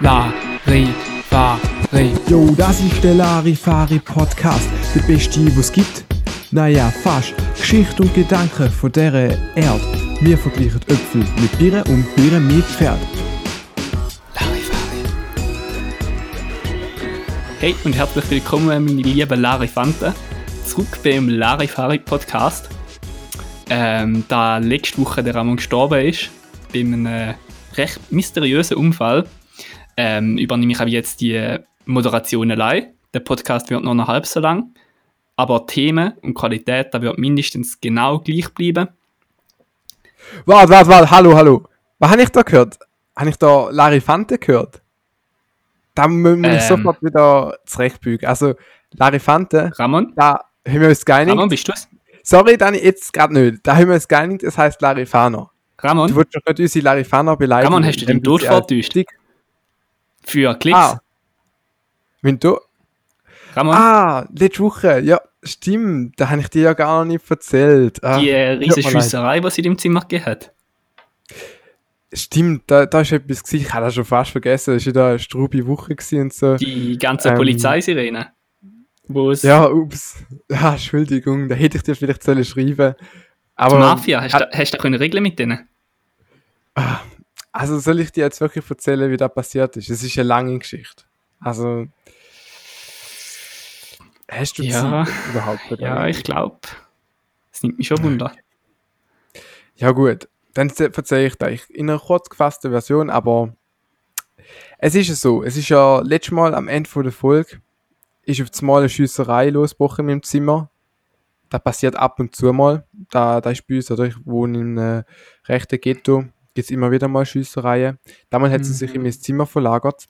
Larifari. Jo, das ist der Larifari Podcast, der beste, was gibt. Naja, fast. Geschichte und Gedanken von dieser Erde. Wir vergleichen Äpfel mit Birnen und Birnen mit Pferd. Larifari. Hey und herzlich willkommen, meine lieben Larifanten. Zurück beim Larifari Podcast. Ähm, da letzte Woche der Ramon gestorben ist, bei einem äh, recht mysteriösen Unfall, ähm, übernehme ich aber jetzt die Moderation allein. Der Podcast wird nur noch halb so lang, aber Themen und Qualität, da wird mindestens genau gleich bleiben. Warte, warte, warte, hallo, hallo. Was habe ich da gehört? Habe ich da Larifante gehört? Da müssen wir Ähm. sofort wieder zurechtbügen. Also, Larifante, Ramon? da haben wir uns geeinigt. Ramon, bist du es? Sorry, dann jetzt gerade nicht. Da haben wir uns geeinigt, es heißt Larifaner. Ramon? Du willst doch nicht unsere Larifaner beleidigen. Ramon, hast du den Tod dick- Für Klicks? Ah. Wenn du. Ramon? Ah, letzte Woche, ja, stimmt. Da habe ich dir ja gar nicht erzählt. Ah, die äh, leid. Schiesserei, die sie in dem Zimmer gegeben hat. Stimmt, da, da ist etwas gewesen. Ich habe das schon fast vergessen. Das war ja da eine strube Woche und so. Die ganze Ähm. Polizeisirene. Wo es Ja, ups. Ja, Entschuldigung, da hätte ich dir vielleicht sollen schreiben Aber, die Mafia, hast du hast du da können regeln mit denen? Also soll ich dir jetzt wirklich erzählen, wie das passiert ist? Es ist eine lange Geschichte. Also, hast du Ja. Zeit überhaupt? für Ja, ich glaube. Es nimmt mich schon Wunder. Ja gut, dann erzähle ich dir in einer kurz gefassten Version, aber es ist ja so, es ist ja letztes Mal am Ende von der Folge ist auf einmal eine Schiesserei losgebrochen in meinem Zimmer. Das passiert ab und zu mal. Da, da ist bei uns, oder ich wohne in einem rechten Ghetto, gibt es immer wieder mal Schiessereien. Damals hat sie sich in mein Zimmer verlagert.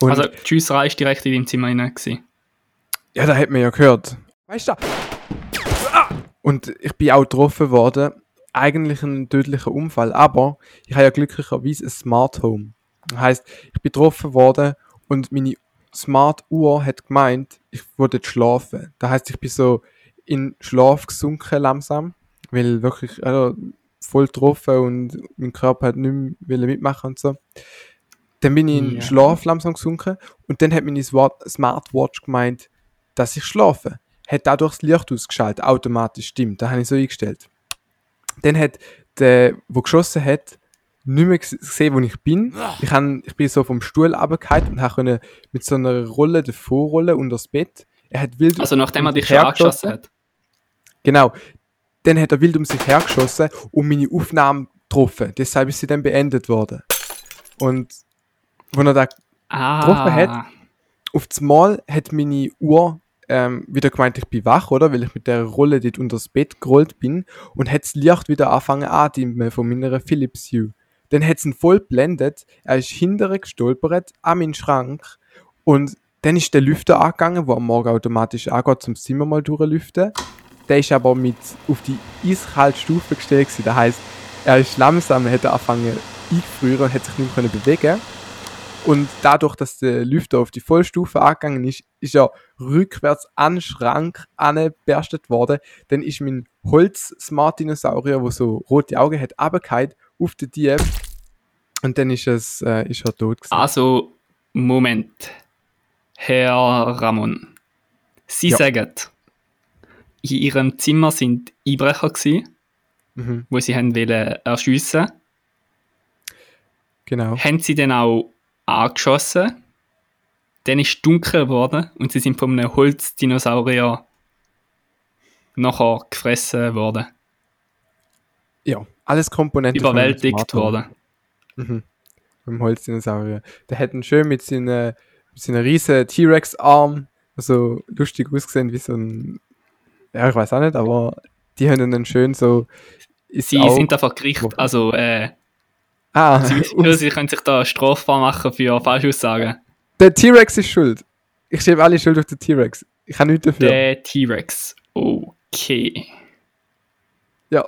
Und also, die Schiesserei ist direkt in deinem Zimmer gewesen. ja, da hat man ja gehört. Weißt du? Und ich bin auch getroffen worden. Eigentlich ein tödlicher Unfall, aber ich habe ja glücklicherweise ein Smart Home. Das heisst, ich bin getroffen worden und meine Smart Uhr hat gemeint, ich jetzt schlafen. Das heisst, ich bin so in Schlaf gesunken langsam, weil wirklich also, voll getroffen und mein Körper hat nicht mehr mitmachen und so. Dann bin ich in Ja. Schlaf langsam gesunken und dann hat meine Smartwatch gemeint, dass ich schlafe. Hat dadurch das Licht ausgeschaltet, automatisch, stimmt. Da habe ich so eingestellt. Dann hat der, der geschossen hat, nicht mehr ges- gesehen, wo ich bin. Ich, han, ich bin so vom Stuhl runtergefallen und konnte mit so einer Rolle davor rollen unter das Bett. Er hat wild Also, nachdem er dich schon angeschossen hat. Genau. Dann hat er wild um sich hergeschossen und meine Aufnahme getroffen. Deshalb ist sie dann beendet worden. Und wenn er da Ah. Getroffen hat? auf das Mal hat meine Uhr ähm, wieder gemeint, ich bin wach, oder? Weil ich mit der Rolle dort unter das Bett gerollt bin und hat das Licht wieder angefangen anzudimmen von meiner Philips Hue. Dann hat es ihn voll blendet, er ist hinterher gestolpert an meinen Schrank und dann ist der Lüfter angegangen, wo am Morgen automatisch angeht, zum Zimmer mal durchlüften. Der ist aber mit auf die eiskalte Stufe gestellt gewesen. Das heisst, er ist langsam, er hat angefangen eingefrieren und hat sich nicht mehr können bewegen und dadurch, dass der Lüfter auf die Vollstufe angegangen ist, ist er rückwärts an den Schrank angeberstet worden. Dann ist mein Holz-Smart-Dinosaurier, wo so rote Augen hat, runtergefallen auf den Dieb. Und dann ist, es, äh, ist er tot gewesen. Also, Moment. Herr Ramon. Sie Ja. sagen, in ihrem Zimmer sind Einbrecher gewesen, Mhm, wo sie haben wollen erschiessen. genau. Haben sie dann auch angeschossen. Dann ist es dunkel geworden und sie sind von einem Holzdinosaurier nachher gefressen worden. Ja, alles Komponenten. Überwältigt worden. Mhm. Beim Holzdinosaurier. Der hat ihn schön mit seinen, mit seinen riesen T-Rex-Arm, so lustig ausgesehen wie so ein. Ja, ich weiß auch nicht, aber die haben dann schön so. Sie Auge- sind einfach Gericht, also äh, Ah, sie, wissen, sie können sich da strafbar machen für Falschaussagen. der T-Rex ist schuld. Ich schiebe alle Schuld auf den T-Rex. Ich kann nichts dafür. Der T-Rex. Okay. Ja.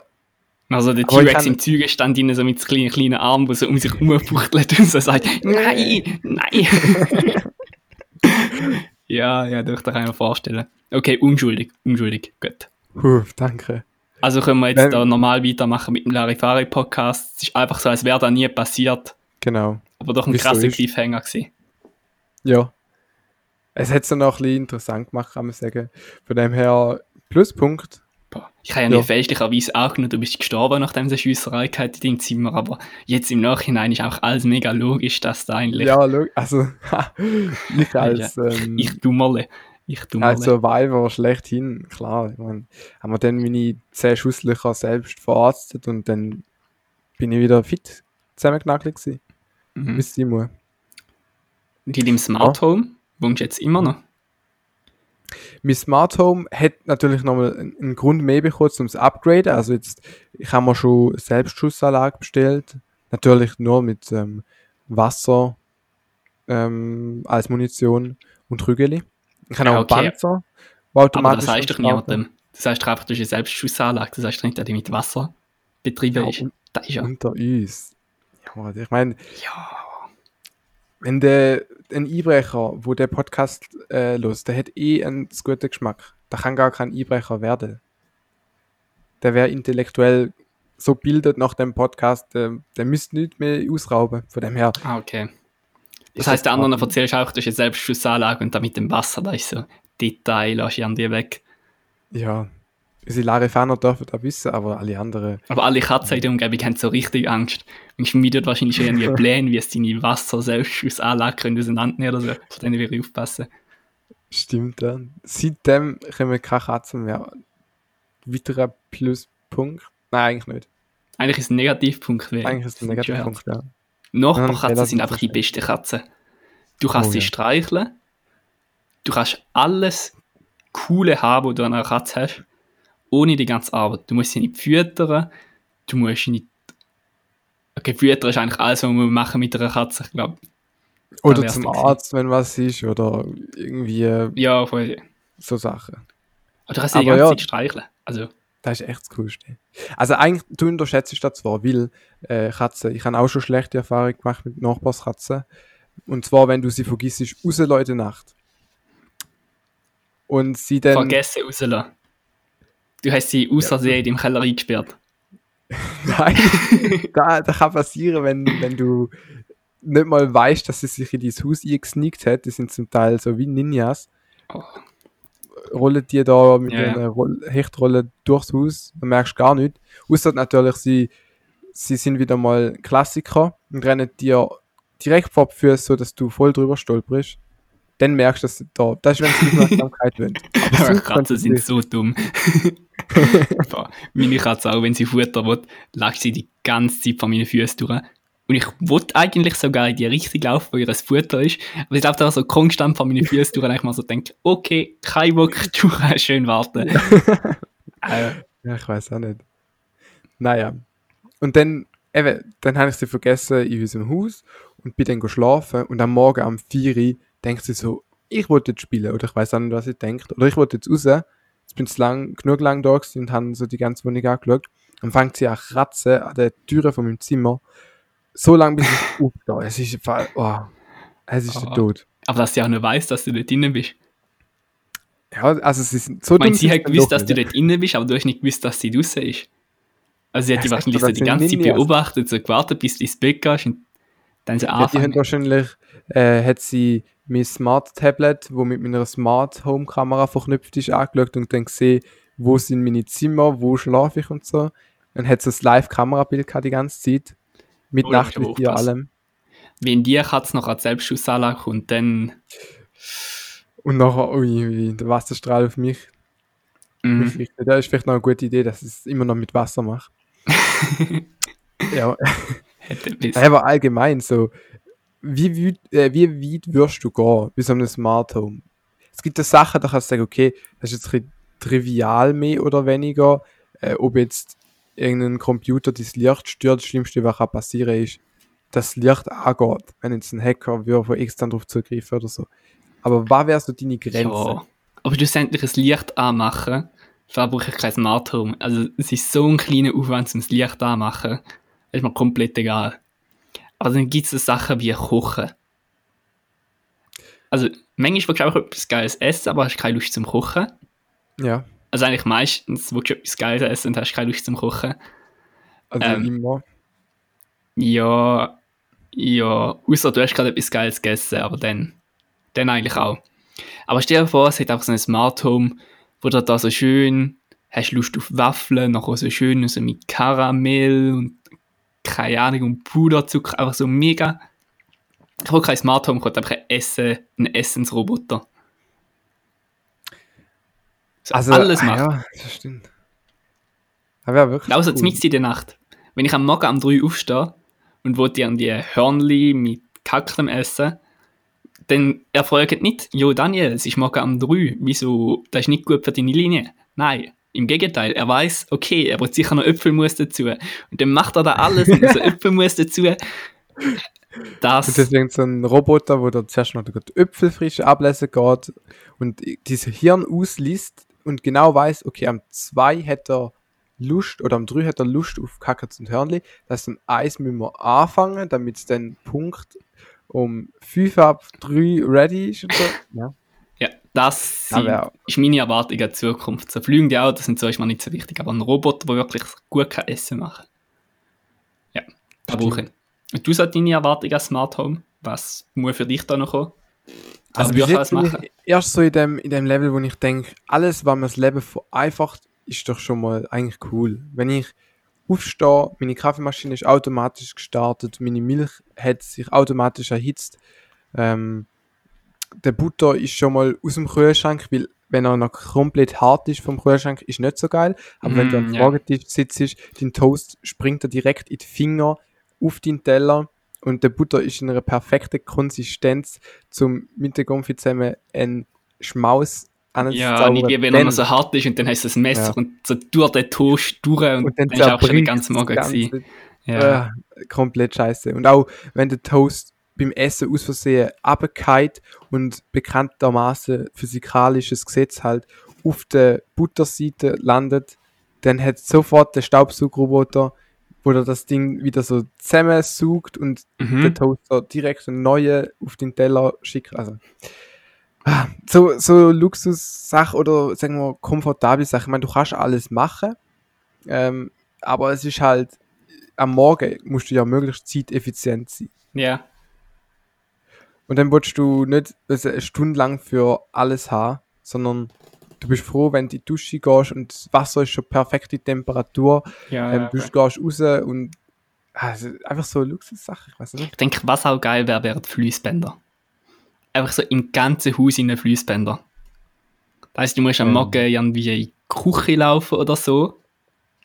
Also der T-Rex im Zügestand innen so mit kleinen, kleinen Arm, wo so um sich rumfuchtelt und so sagt, nein, nein. Ja, ja, das kann ich mir vorstellen. Okay, unschuldig, unschuldig, gut. Puh, danke. Also können wir jetzt Wenn- da normal weitermachen mit dem Larifari-Podcast. Es ist einfach so, als wäre da nie passiert. Genau. Aber doch ein Wieso krasser ist- Cliffhanger gewesen. Ja. Es hat es dann noch ein bisschen interessant gemacht, kann man sagen. Von dem her, Pluspunkt. Boah, Ich habe ja, Ja. nicht fälschlicherweise auch genommen, du bist gestorben, nachdem es eine Schiesserei gehabt in deinem Zimmer, aber jetzt im Nachhinein ist auch alles mega logisch, dass da eigentlich Ja, also, ich als, ähm, ich dummerle. Ich dummerle. als Survivor schlechthin, klar. Ich mein, haben wir dann meine 10 Schusslöcher selbst verarztet und dann bin ich wieder fit zusammengeknackelt gewesen. mhm. Bis sie muss. Und in deinem Smart Home wohnst du jetzt immer noch? Mein Smart Home hat natürlich nochmal einen Grund mehr bekommen, um es upgraden. Also jetzt, ich habe mir schon Selbstschussanlage bestellt. Natürlich nur mit ähm, Wasser ähm, als Munition und Rügeli. Ich habe Ja, auch okay. einen Panzer, wo Aber automatisch das heißt doch niemandem. Das heißt einfach, du hast eine Selbstschussanlage, das heißt nicht, dass die mit Wasser betrieben Ja, ist. Das ist ja. Unter uns. Ja, ich meine, ja. Wenn der ein Einbrecher, wo der Podcast äh, los, der hat eh einen guten Geschmack. Da kann gar kein Einbrecher werden. Der wäre intellektuell so bildet nach dem Podcast, der, der müsste nicht mehr ausrauben. Von dem her. Ah, okay. Das heißt, der anderen erzählst du auch, du hast eine Selbstschussanlage und da mit dem Wasser, da ist so Detail, lass ich an dir weg. Ja, unsere Larifaner dürfen das wissen, aber alle anderen. Aber alle Katzen in der Umgebung haben so richtig Angst. Und schmiedet wahrscheinlich schon irgendwie Pläne, wie es deine Wasser-Selbstschussanlage können auseinandernehmen oder so. Von denen will ich aufpassen. Stimmt ja. Seitdem kommen keine Katzen mehr. Weiterer Pluspunkt? Nein, eigentlich nicht. Eigentlich ist es ein Negativpunkt. Eigentlich ist es ein Negativpunkt, ja. Nachbarkatzen Ja, sind einfach die besten Katzen. Du kannst Oh, sie ja. streicheln. Du kannst alles Coole haben, was du an einer Katze hast, ohne die ganze Arbeit. Du musst sie nicht füttern. Du musst sie nicht. Okay, füttern ist eigentlich alles, was man machen mit einer Katze, ich glaube. Oder zum. Arzt, wenn was ist, oder irgendwie äh, Ja, voll. so Sachen. Aber du kannst sie die ganze ja. Zeit streicheln. Also, Das ist echt das Coolste. Also eigentlich, du unterschätzt das zwar, weil äh, Katzen, ich habe auch schon schlechte Erfahrungen gemacht mit Nachbarskatzen. Und zwar, wenn du sie vergisst, rauslassen in der Nacht. Und sie dann... vergessen rauslassen. Du hast sie außer See in deinem Keller eingesperrt. Nein, da, das kann passieren, wenn, wenn du nicht mal weißt, dass sie sich in dein Haus eingesneakt hat. Die sind zum Teil so wie Ninjas. Oh. Rollen die da mit Ja, ja. einer Roll Hechtrolle durchs Haus, du merkst gar nicht. Außer natürlich, sie, sie sind wieder mal Klassiker und rennen dir direkt vor die Füße, so dass du voll drüber stolperst. Dann merkst du, dass sie da, das ist, wenn sie Aufmerksamkeit wollen. Aber Katzen sind nicht. so dumm. Boah, Meine Katze auch, wenn sie Futter will, lag sie die ganze Zeit vor meinen Füßen durch. Und ich wollte eigentlich sogar in die Richtung laufen, wo ihr Futter ist. Aber ich glaube, da so konstant vor meinen Füßen durch und ich mal so denke, okay, kein Bock, du kannst schön warten. äh, Ja, ich weiß auch nicht. Naja. Und dann, eben, dann habe ich sie vergessen in unserem Haus und bin dann go schlafen und am Morgen am 4 Uhr denkt sie so, ich wollte jetzt spielen oder ich weiß auch nicht, was sie denkt. Oder ich wollte jetzt raus. Jetzt bin ich lang, genug lang da und habe so die ganze Wohnung angeschaut. Dann fängt sie an kratzen an der Türe von meinem Zimmer. So lange bis ich aufstehe. Es ist oh, es ist der Ah. Tod. aber dass sie auch noch weiss, dass du dort drinnen bist. Ja, also sie sind so Ich meine, sie hat gewusst, dass du nicht. dort drinnen bist, aber du hast nicht gewusst, dass sie draußen ist. Also sie hat Ja, sag wahrscheinlich so die ganze Zeit beobachtet, so gewartet, bis du ins Bett gehst und dann so Ja, die haben anfangen. wahrscheinlich, äh, hat sie mein Smart Tablet, wo mit meiner Smart Home Kamera verknüpft ist, angeschaut und dann gesehen, wo sind meine Zimmer, wo schlafe ich und so. Dann hat sie das Live-Kamerabild gehabt die ganze Zeit. Mit Oh, da Nachtlicht und aufpassen. allem. Wenn die Katze noch an Selbstschussanlage kommt, dann... Und nachher, ui, ui, der Wasserstrahl auf mich. Mhm. Das ist vielleicht noch eine gute Idee, dass ich es immer noch mit Wasser mache. ja, Hätte aber allgemein so, wie, weit- äh, wie weit wirst du gehen bei so einem Smart Home? Es gibt ja Sachen, da kannst du sagen, okay, das ist jetzt ein trivial mehr oder weniger. Äh, ob jetzt irgendein Computer das Licht stört, das Schlimmste, was kann passieren ist, dass das Licht angeht, wenn jetzt ein Hacker würde von extern drauf zugreifen oder so. Aber was wäre so deine Grenze? Ja. Aber schlussendlich ein Licht anmachen, da brauche ich kein Smart Home. Also es ist so ein kleiner Aufwand, um das Licht anmachen. Ist mir komplett egal. Aber dann gibt es so Sachen wie Kochen. Also manchmal willst du auch etwas Geiles essen, aber hast keine Lust zum Kochen. Ja, Also eigentlich meistens willst du etwas Geiles essen und hast keine Lust zum Kochen. also Ähm. immer. Ja, Ja, außer du hast gerade etwas Geiles gegessen, aber dann, dann eigentlich auch. Aber stell dir vor, es hat einfach so ein Smart Home, wo du da so schön, hast Lust auf Waffeln, nachher so schön so mit Karamell und keine Ahnung, und Puderzucker, einfach so mega. Ich will kein Smart Home, ich will einfach ein, Essen, ein Essensroboter. So Also, alles ah, macht. Ja, das stimmt. Aber ja, wirklich. Außer cool. mitten in der Nacht. Wenn ich am Morgen um 3 aufstehe und will dir die Hörnli mit Kacklem essen, dann er fragt nicht, jo Daniel, es ist morgen um 3, wieso, das ist nicht gut für deine Linie. Nein, im Gegenteil, er weiß, okay, er braucht sicher noch Äpfelmus dazu. Und dann macht er da alles und so Äpfelmus dazu. Das, Und deswegen so ein Roboter, wo da zuerst noch die Äpfel frisch ablesen geht und diese Hirn ausliest und genau weiß, okay, am 2 hat er Lust oder am 3 hat er Lust auf Kackers und Hörnli. Das heißt, am 1 müssen wir anfangen, damit es dann Punkt um 5 ab 3 ready ist und so. Ja. Ja, das Ja, sind- wär- ist meine Erwartung an die Zukunft. So fliegende Autos sind so mir nicht so wichtig, aber ein Roboter, der wirklich gut kann Essen machen Ja, da brauche ich. Und du sagst deine Erwartung an Smart Home? Was muss für dich da noch kommen? Was Also würdest du machen? erst so in dem, in dem Level, wo ich denke, alles, was mir das Leben vereinfacht, ist doch schon mal eigentlich cool. Wenn ich aufstehe, meine Kaffeemaschine ist automatisch gestartet, meine Milch hat sich automatisch erhitzt, ähm, der Butter ist schon mal aus dem Kühlschrank, weil wenn er noch komplett hart ist vom Kühlschrank, ist nicht so geil. Aber wenn du am Mm, ja. Fragetisch sitzt, dein Toast springt er direkt in die Finger auf deinen Teller und der Butter ist in einer perfekten Konsistenz, zum mit der Konfi zusammen einen Schmaus Ja, nicht wie wenn er noch so hart ist und dann hast du das Messer Ja. und so durch den Toast durch und, und dann dann ist auch schon den zerbricht ganzen Morgen. Ganze. Ja. Äh, komplett scheiße. Und auch wenn der Toast beim Essen aus Versehen abgeht und bekanntermaßen physikalisches Gesetz halt auf der Butterseite landet, dann hat sofort der Staubsaugroboter, wo er das Ding wieder so zusammensaugt und der Mhm. Toaster direkt einen neuen auf den Teller schickt. Also, ah, so, so Luxussache oder sagen wir komfortable Sache. Ich meine, du kannst alles machen, ähm, aber es ist halt am Morgen musst du ja möglichst zeiteffizient sein. ja. Und dann willst du nicht also eine Stunde lang für alles haben, sondern du bist froh, wenn du in die Dusche gehst und das Wasser ist schon perfekte Temperatur, Ja, ähm, ja, du okay. gehst raus und ist einfach so eine Luxussache, ich weiß nicht. Ich denke, was auch geil wäre, wären die Fließbänder. Einfach so im ganzen Haus in den Fließbänder. Das heisst, du musst am Ähm. Morgen irgendwie in die Küche laufen oder so.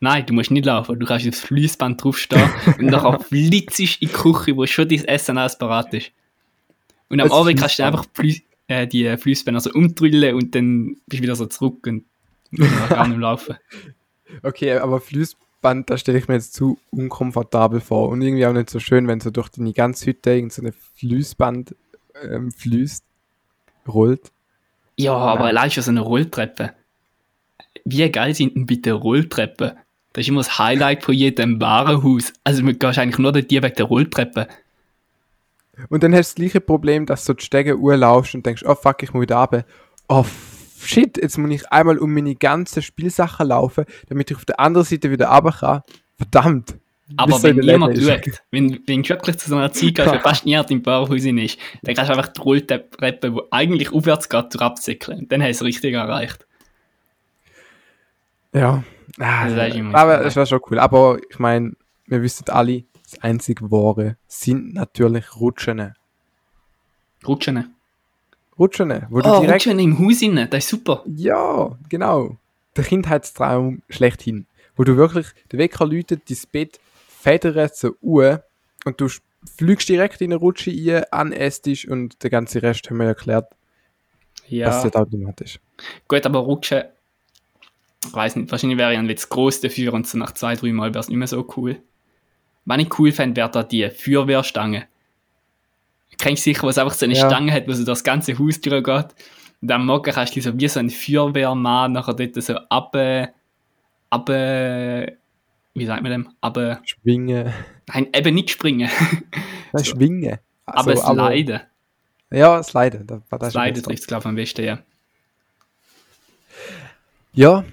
Nein, du musst nicht laufen. Du kannst aufs Fließband draufstehen und nachher flitzt in die Küche, wo schon dein Essen alles parat ist. Und am Abend kannst du einfach Fließ- äh, die Fließbänder so umdrillen und dann bist du wieder so zurück und gar nicht laufen. Okay, aber Fließband, da stelle ich mir jetzt zu unkomfortabel vor und irgendwie auch nicht so schön, wenn so durch deine ganze Hütte irgend so eine Fließband ähm, fließt, rollt. Ja, aber allein schon so eine Rolltreppe. Wie geil sind denn bitte Rolltreppen? Das ist immer das Highlight von jedem Warenhaus. Also du gehst eigentlich nur dort wegen der Rolltreppe. Und dann hast du das gleiche Problem, dass du die Stege urlaufst und denkst, oh fuck, ich muss wieder runter. Oh shit, jetzt muss ich einmal um meine ganzen Spielsachen laufen, damit ich auf der anderen Seite wieder runter kann. Verdammt. Aber wenn niemand schaut, wenn, wenn du wirklich zu so einer Zeit gehst, wo fast niemand im Bauhaus ist, dann kannst du einfach die Rolltreppe, die eigentlich aufwärts geht, durch absäckeln. Und dann hast du es richtig erreicht. Ja. Also das aber es war schon cool. Aber ich meine, wir wissen alle, das einzig Wahre sind natürlich Rutschen. Rutschen. Rutschen, wo du Oh, direkt. Rutschen im Haus rein, das ist super. Ja, genau. Der Kindheitstraum schlechthin. Wo du wirklich, der Wecker läutet, dein Bett federt so Uhr und du fliegst direkt in eine Rutsche rein, an den Esstisch und der ganze Rest haben wir erklärt, Ja. das automatisch. Gut, aber Rutschen, ich weiß nicht, wahrscheinlich wäre ich ein zu gross dafür und so nach zwei, drei Mal wäre es nicht mehr so cool. Was ich cool fände, wäre da die Feuerwehrstange. Kennst du sicher, was einfach so eine Ja. Stange hat, wo so das ganze Haus durchgeht? Und am Morgen kannst du so wie so ein Feuerwehrmann nachher dort so ab, ab, wie sagt man dem? Ab, Schwingen. nein, eben nicht springen, Nein, schwingen. aber Also, sliden. Ja, sliden. Das, das ist Sliden besser. trifft es, glaube ich, am besten, ja. Ja,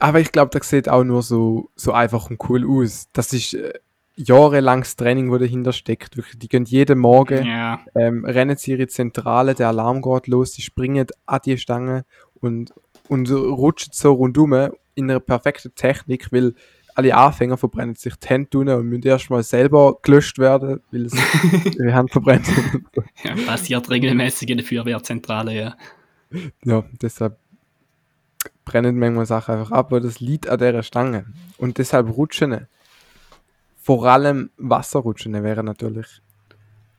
aber ich glaube, das sieht auch nur so, so einfach und cool aus. Das ist, äh, jahrelanges Training, wo dahinter steckt. Wirklich, die gehen jeden Morgen, Ja. ähm, rennen sie ihre Zentrale, der Alarm geht los, die springen an die Stange und, und rutschen so rundum in einer perfekten Technik, weil alle Anfänger verbrennen sich die Hände und müssen erstmal selber gelöscht werden, weil sie ihre Hand verbrennt. ja. Passiert regelmäßig in der Feuerwehrzentrale, ja. ja, deshalb brennen manchmal Sachen einfach ab, aber das liegt an der Stange. Und deshalb rutschen. Vor allem Wasserrutschen wäre natürlich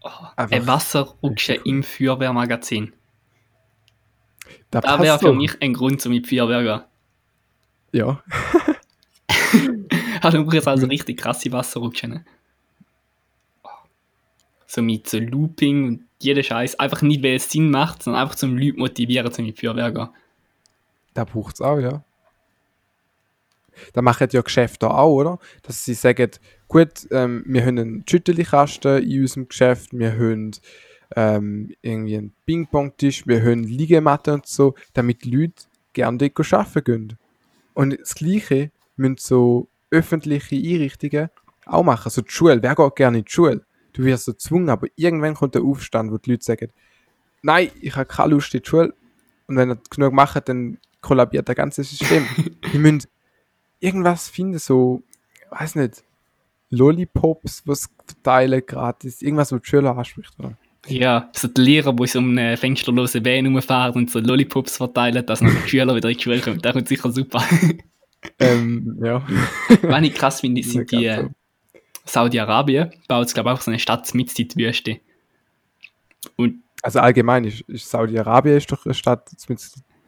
Oh, ein Wasserrutsche richtig cool. im Feuerwehrmagazin. Da Das wäre für mich ein Grund, um in die Feuerwehr gehen. Ja, Also, du brauchst also richtig krasse Wasserrutschen. ne? So mit so Looping und jeder Scheiß. Einfach nicht, weil es Sinn macht, sondern einfach zum Leute motivieren, zum die Feuerwehr gehen. da braucht es auch, ja. Da machen ja Geschäfte auch, oder? Dass sie sagen, gut, ähm, wir haben einen Schüttelkasten in unserem Geschäft, wir haben ähm, irgendwie einen Ping-Pong-Tisch, wir haben Liegematten und so, damit die Leute gerne dort arbeiten gehen. Und das Gleiche müssen so öffentliche Einrichtungen auch machen. So die Schule, wer geht gerne in die Schule? Du wirst so gezwungen, aber irgendwann kommt der Aufstand, wo die Leute sagen, nein, ich habe keine Lust in die Schule. Und wenn ihr genug macht, dann kollabiert das ganze System. die müssen irgendwas finden, so, weiß nicht, Lollipops, was verteilen gratis, irgendwas, was die Schüler anspricht, oder? Ja, so die Lehrer, die so um eine fensterlose Van rumfahren und so Lollipops verteilen, dass noch die Schüler wieder in die Schule kommen. Das kommt sicher super. ähm, ja. Was ich krass finde, sind die äh, Saudi-Arabien, baut glaube ich, auch so eine Stadt mit in die Wüste. Und Also allgemein ist, ist Saudi-Arabien ist doch eine Stadt mit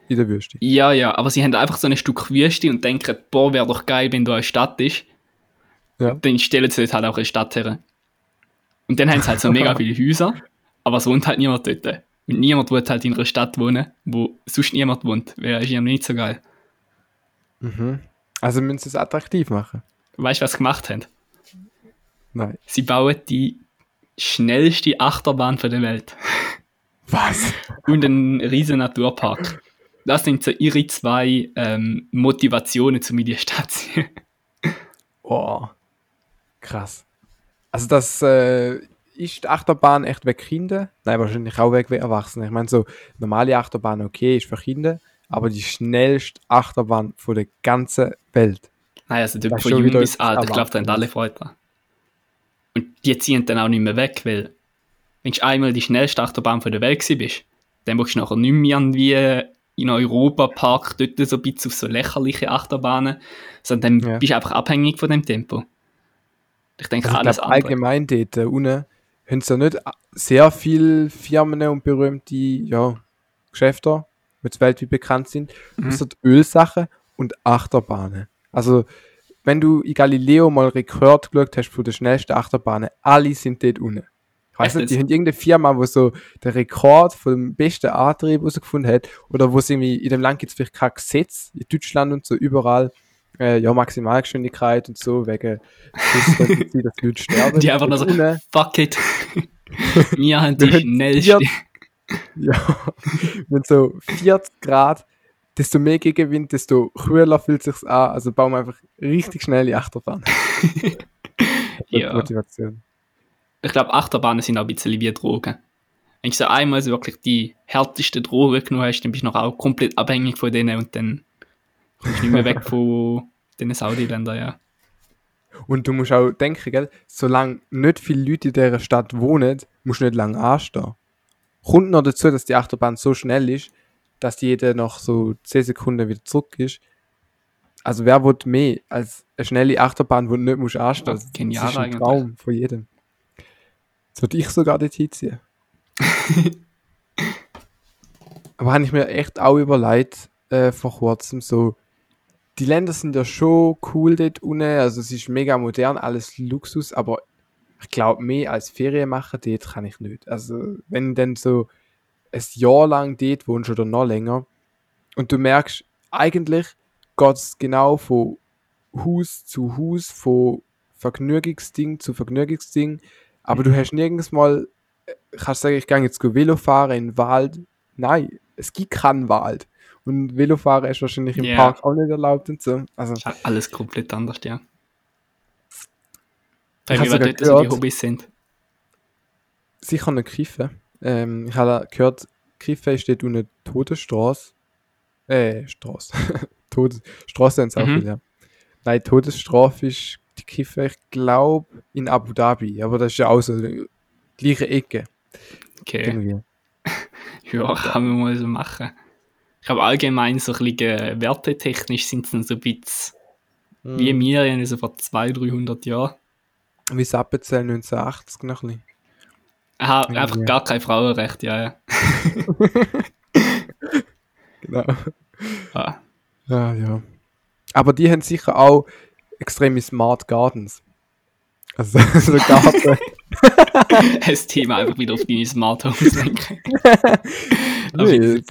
in der Wüste. ja, ja, aber sie haben einfach so ein Stück Wüste und denken, boah, wäre doch geil, wenn da eine Stadt ist. Ja. Dann stellen sie dort halt auch eine Stadt her. Und dann haben sie halt so mega viele Häuser, aber es wohnt halt niemand dort. Und niemand will halt in einer Stadt wohnen, wo sonst niemand wohnt. Wäre ist ja nicht so geil. Mhm. Also müssen sie es attraktiv machen. Weißt du, was sie gemacht haben? Nein. Sie bauen die schnellste Achterbahn der Welt. Was? und einen riesen Naturpark. Das sind so ihre zwei ähm, Motivationen, um in die Stadt zu ziehen. Oh. Krass. Also das äh, ist die Achterbahn echt weg Kinder? Nein, wahrscheinlich auch weg wie Erwachsene. Ich meine so, normale Achterbahn okay, ist für Kinder, aber die schnellste Achterbahn von der ganzen Welt. Nein, also Das von jung bis alt, ich glaube, da haben alle Freude dran. Und die ziehen dann auch nicht mehr weg, weil wenn du einmal die schnellste Achterbahn von der Welt bist, dann willst du nachher nicht mehr irgendwie in Europapark dort so ein bisschen auf so lächerliche Achterbahnen, sondern dann Ja. bist du einfach abhängig von dem Tempo. Ich denke, Also ich alles glaube andere. allgemein dort äh, unten haben sie ja nicht sehr viele Firmen und berühmte ja, Geschäfte, die jetzt weltweit bekannt sind, Mhm. außer Ölsachen und Achterbahnen. Also wenn du in Galileo mal Rekord geschaut hast von den schnellsten Achterbahnen, alle sind dort unten. Ich weiß Echt nicht, die haben irgendeine Firma, wo so den Rekord vom besten Antrieb herausgefunden hat, oder wo es irgendwie in dem Land gibt es vielleicht kein Gesetz, in Deutschland und so überall, äh, ja, Maximalgeschwindigkeit und so, wegen es sein, dass Leute sterben. Die einfach nur so, unten- fuck it. Wir haben die schnellste. Ja, wenn so 40 Grad, desto mehr Gegenwind, desto kühler fühlt sich's an. Also bauen wir einfach richtig schnell die Achterbahn. Ja. Motivation. Ich glaube, Achterbahnen sind auch ein bisschen wie Drogen. Wenn du so einmal so wirklich die härtesten Drogen genommen hast, dann bist du noch auch komplett abhängig von denen und dann kommst du nicht mehr weg von den Saudi-Ländern, ja. Und du musst auch denken, gell, solange nicht viele Leute in dieser Stadt wohnen, musst du nicht lange anstehen. Kommt noch dazu, dass die Achterbahn so schnell ist, dass jeder nach so 10 Sekunden wieder zurück ist. Also wer will mehr als eine schnelle Achterbahn, wo du nicht musst anstehen musst? Genial das ist ein eigentlich. Traum von jedem. Würde ich sogar dort hinziehen. Aber habe ich mir echt auch überlegt, äh, vor kurzem so, die Länder sind ja schon cool dort unten, also es ist mega modern, alles Luxus, aber ich glaube, mehr als Ferien machen dort kann ich nicht. Also wenn dann so ein Jahr lang dort wohnst oder noch länger und du merkst, eigentlich geht es genau von Haus zu Haus, von Vergnügungsding zu Vergnügungsding, aber du hast nirgends mal, äh, kannst sagen, ich gehe jetzt Velo fahren in den Wald. Nein, es gibt keinen Wald. Und Velofahren ist wahrscheinlich im Ja. Park auch nicht erlaubt und so. Also, Ist alles komplett anders, ja. Was sogar dort so die. Hobbys sind. Sicher nicht kiffen. Ähm, ich habe gehört, kiffen ist dort eine Todesstraße. Äh, Straße. Todes Straße sind es auch Mhm. viele, ja. Nein, Todesstrafe ist Kiffen, ich glaube, in Abu Dhabi. Aber das ist ja auch so die gleiche Ecke. Okay. Ja, kann man mal so machen. Ich glaube allgemein so ein bisschen wertetechnisch sind sie noch so ein bisschen wie Mhm. wir in so vor 200, 300 Jahren. Wie das Appenzell 1980 noch ein bisschen. Aha, Ja. einfach gar kein Frauenrecht, ja, ja. Genau. Ah. Ja, ja. Aber die haben sicher auch extreme Smart Gardens. Also, so Garten. das Thema einfach wieder auf deine Smart Homes lenken. Nee,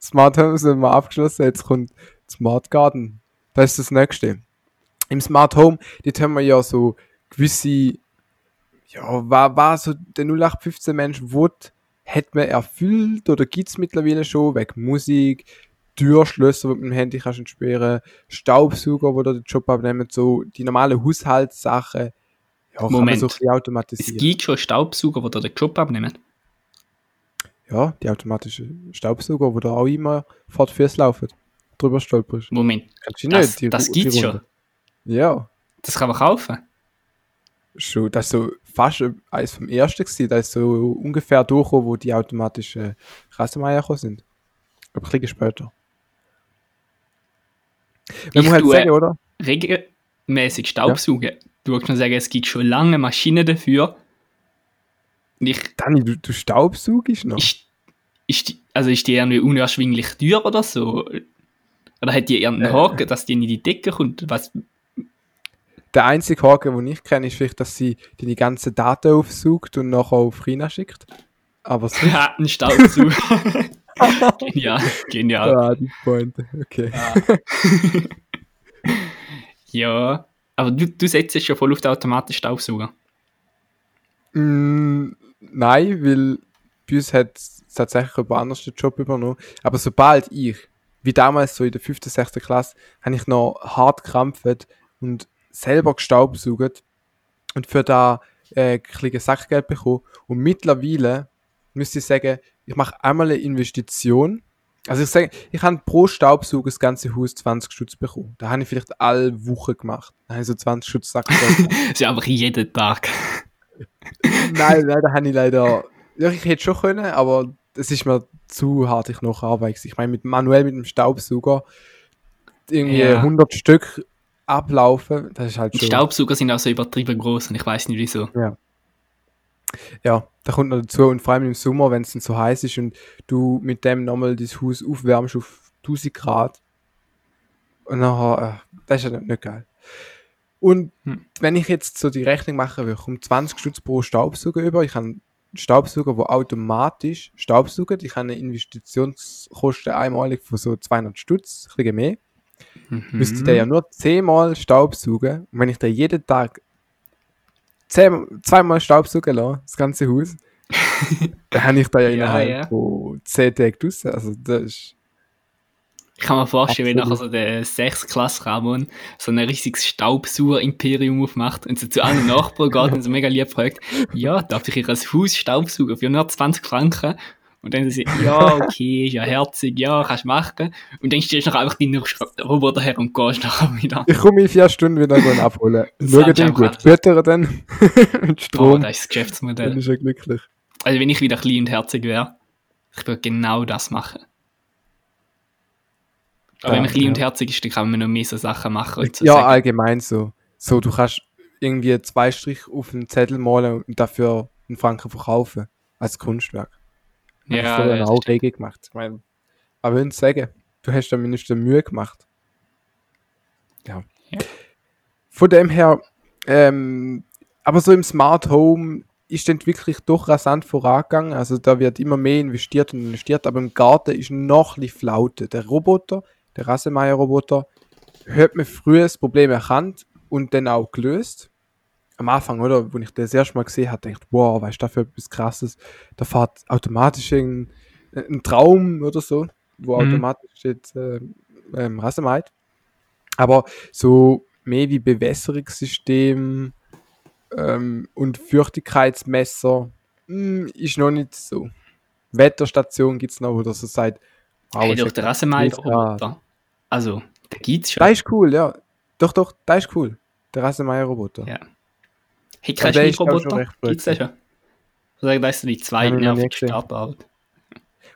Smart Home sind wir abgeschlossen, jetzt kommt Smart Garden. Das ist das nächste. Im Smart Home, dort haben wir ja so gewisse, ja, war, war so der 0815 Mensch, will, hat man erfüllt oder gibt es mittlerweile schon, wegen Musik, Türschlösser, die du mit dem Handy kannst entsperren, Staubsauger, wo dir den Job abnehmen, so die normalen Haushaltssachen, ja, Moment. so ein bisschen Es automatisieren. gibt schon Staubsauger, die dir den Job abnehmen. Ja, die automatischen Staubsauger, wo da auch immer vor die Füße laufen, drüber stolperst. Moment, Kennst du das, nicht, die das gibt's schon. Ja, Das kann man kaufen. schon. Das ist so fast eines vom ersten gewesen. Das ist so ungefähr durchgekommen, wo die automatischen gekommen sind. Ein bisschen später. Man Ich muss halt sagen, oder? Regelmäßig Staubsaugen. Du würdest schon sagen, es gibt schon lange Maschinen dafür. Und ich, Dani, du, du staubsaugst noch? ist, ist, die, also ist die irgendwie unerschwinglich teuer oder so? Oder hat die irgendeinen Äh. Haken, dass die in die Decke kommt? Was, Der einzige Haken, den ich kenne, ist vielleicht, dass sie die, die ganzen Daten aufsaugt und nachher auf China schickt. Aber so. ja, ein Staubsauger. genial, genial. ah, die Pointe. Okay. Ja, aber du, du setzt jetzt schon voll auf den automatischen Staubsauger. Mm, nein, weil bei uns hat tatsächlich jemand anders den Job übernommen. Aber sobald ich, wie damals so in der 5., 6. Klasse, habe ich noch hart gekrampft und selber gestaubsaugt und für da äh, ein bisschen Sackgeld bekommen. Und mittlerweile müsste ich sagen, ich mache einmal eine Investition. Also ich sage, ich habe pro Staubsauger das ganze Haus 20 Stutz bekommen. Da habe ich vielleicht alle Woche gemacht. Da habe ich so 20 Stutz Sackgeld Das ist einfach jeden Tag. Nein, leider habe ich leider. Ja, ich hätte schon können, aber es ist mir zu hart, ich noch Arbeit. Ich meine, mit manuell mit dem Staubsauger irgendwie Ja. 100 Stück ablaufen, das ist halt Die schon. Staubsauger sind auch so übertrieben groß und ich weiß nicht wieso. Ja, da kommt noch dazu und vor allem im Sommer, wenn es dann so heiß ist und du mit dem nochmal das Haus aufwärmst auf 1000 Grad. Und nachher, äh, das ist ja nicht, nicht geil. Und Hm. wenn ich jetzt so die Rechnung machen würde, um 20 Stutz pro Staubsauger über, ich habe einen Staubsauger, der automatisch Staubsaugt, ich habe eine Investitionskosten einmalig von so 200 Stutz, ein bisschen mehr, Mhm. müsste der ja nur 10 Mal Staubsaugen. Und wenn ich da jeden Tag 10, zweimal Staubsaugen lasse, das ganze Haus, dann habe ich da ja Ja, innerhalb ja. von 10 Tagen draussen. Also das ist... Ich kann mir vorstellen, wenn Absolut. nachher so der 6. Klasse Ramon so ein riesiges Staubsauger-Imperium aufmacht und so zu allen Nachbarn geht und so mega lieb fragt, ja, darf ich ihr ein Haus Staubsaugen für nur 20 Franken? Und dann sie, ja, okay, ist ja herzig, ja, kannst machen. Und dann stellst du nachher einfach deinen Roboter her und gehst nachher wieder. Ich komme in vier Stunden wieder gehen abholen. Schau den schon gut. Füttern dann mit Oh, Strom. das ist das dann Geschäftsmodell. ist er glücklich. Also wenn ich wieder klein und herzig wäre, ich würde genau das machen. Aber wenn Ja, man klein und ja. herzig ist, dann kann man noch mehr so Sachen machen. Und so ja, sagen. allgemein so. So, du kannst irgendwie zwei Strich auf einen Zettel malen und dafür einen Franken verkaufen. Als Kunstwerk. Ja, früher ja, auch das rege gemacht. Ich meine, aber ich sagen, du hast da mindestens Mühe gemacht. Ja. Ja. Von dem her, ähm, aber so im Smart Home ist die Entwicklung doch rasant vorangegangen. Also da wird immer mehr investiert und investiert, aber im Garten ist noch ein Flaute. Der Roboter, der Rasenmäher-Roboter, hat man früher das Problem erkannt und dann auch gelöst. Am Anfang, oder, wo ich das erste Mal gesehen habe, dachte ich, wow, was ist das für etwas krasses? Da fährt automatisch ein, ein Traum oder so, wo Mhm. automatisch steht, äh, ähm, Rasenmäht. Aber so mehr wie Bewässerungssystem, ähm, und Feuchtigkeitsmesser mm, ist noch nicht so. Wetterstation gibt es noch, wo das so sagt, wow, Hey, es durch plus Grad. Roboter. Also, der gibt's schon. Das ist cool, ja. Doch, doch, das ist cool. Der Rasenmäher-Roboter. Ja. Hey, kein blöd Gibt's den schon? Ich sage, das so die nie nervigste gesehen. Startarbeit.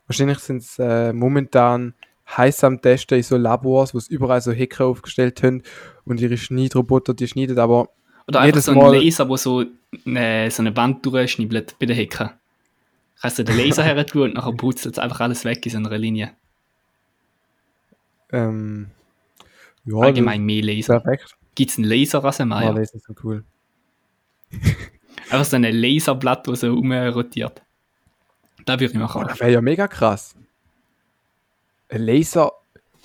Wahrscheinlich sind es äh, momentan heiß am Testen in so Labors, wo es überall so Hacker aufgestellt haben und ihre Schneidroboter, die schneiden aber Oder einfach so ein Mal- Laser, wo so eine, so eine Wand durchschnibbelt bei den Hacker. Kannst du den Laser her tun und nachher brutzelt einfach alles weg in so einer Linie. ähm, ja, Allgemein mehr Laser. perfekt. Gibt es einen Ah, Laserrasenmäher? das ist so cool. Einfach so ein Laserblatt, das so rumrotiert. Da würde ich machen. Oh, das wäre ja mega krass. Ein Laser,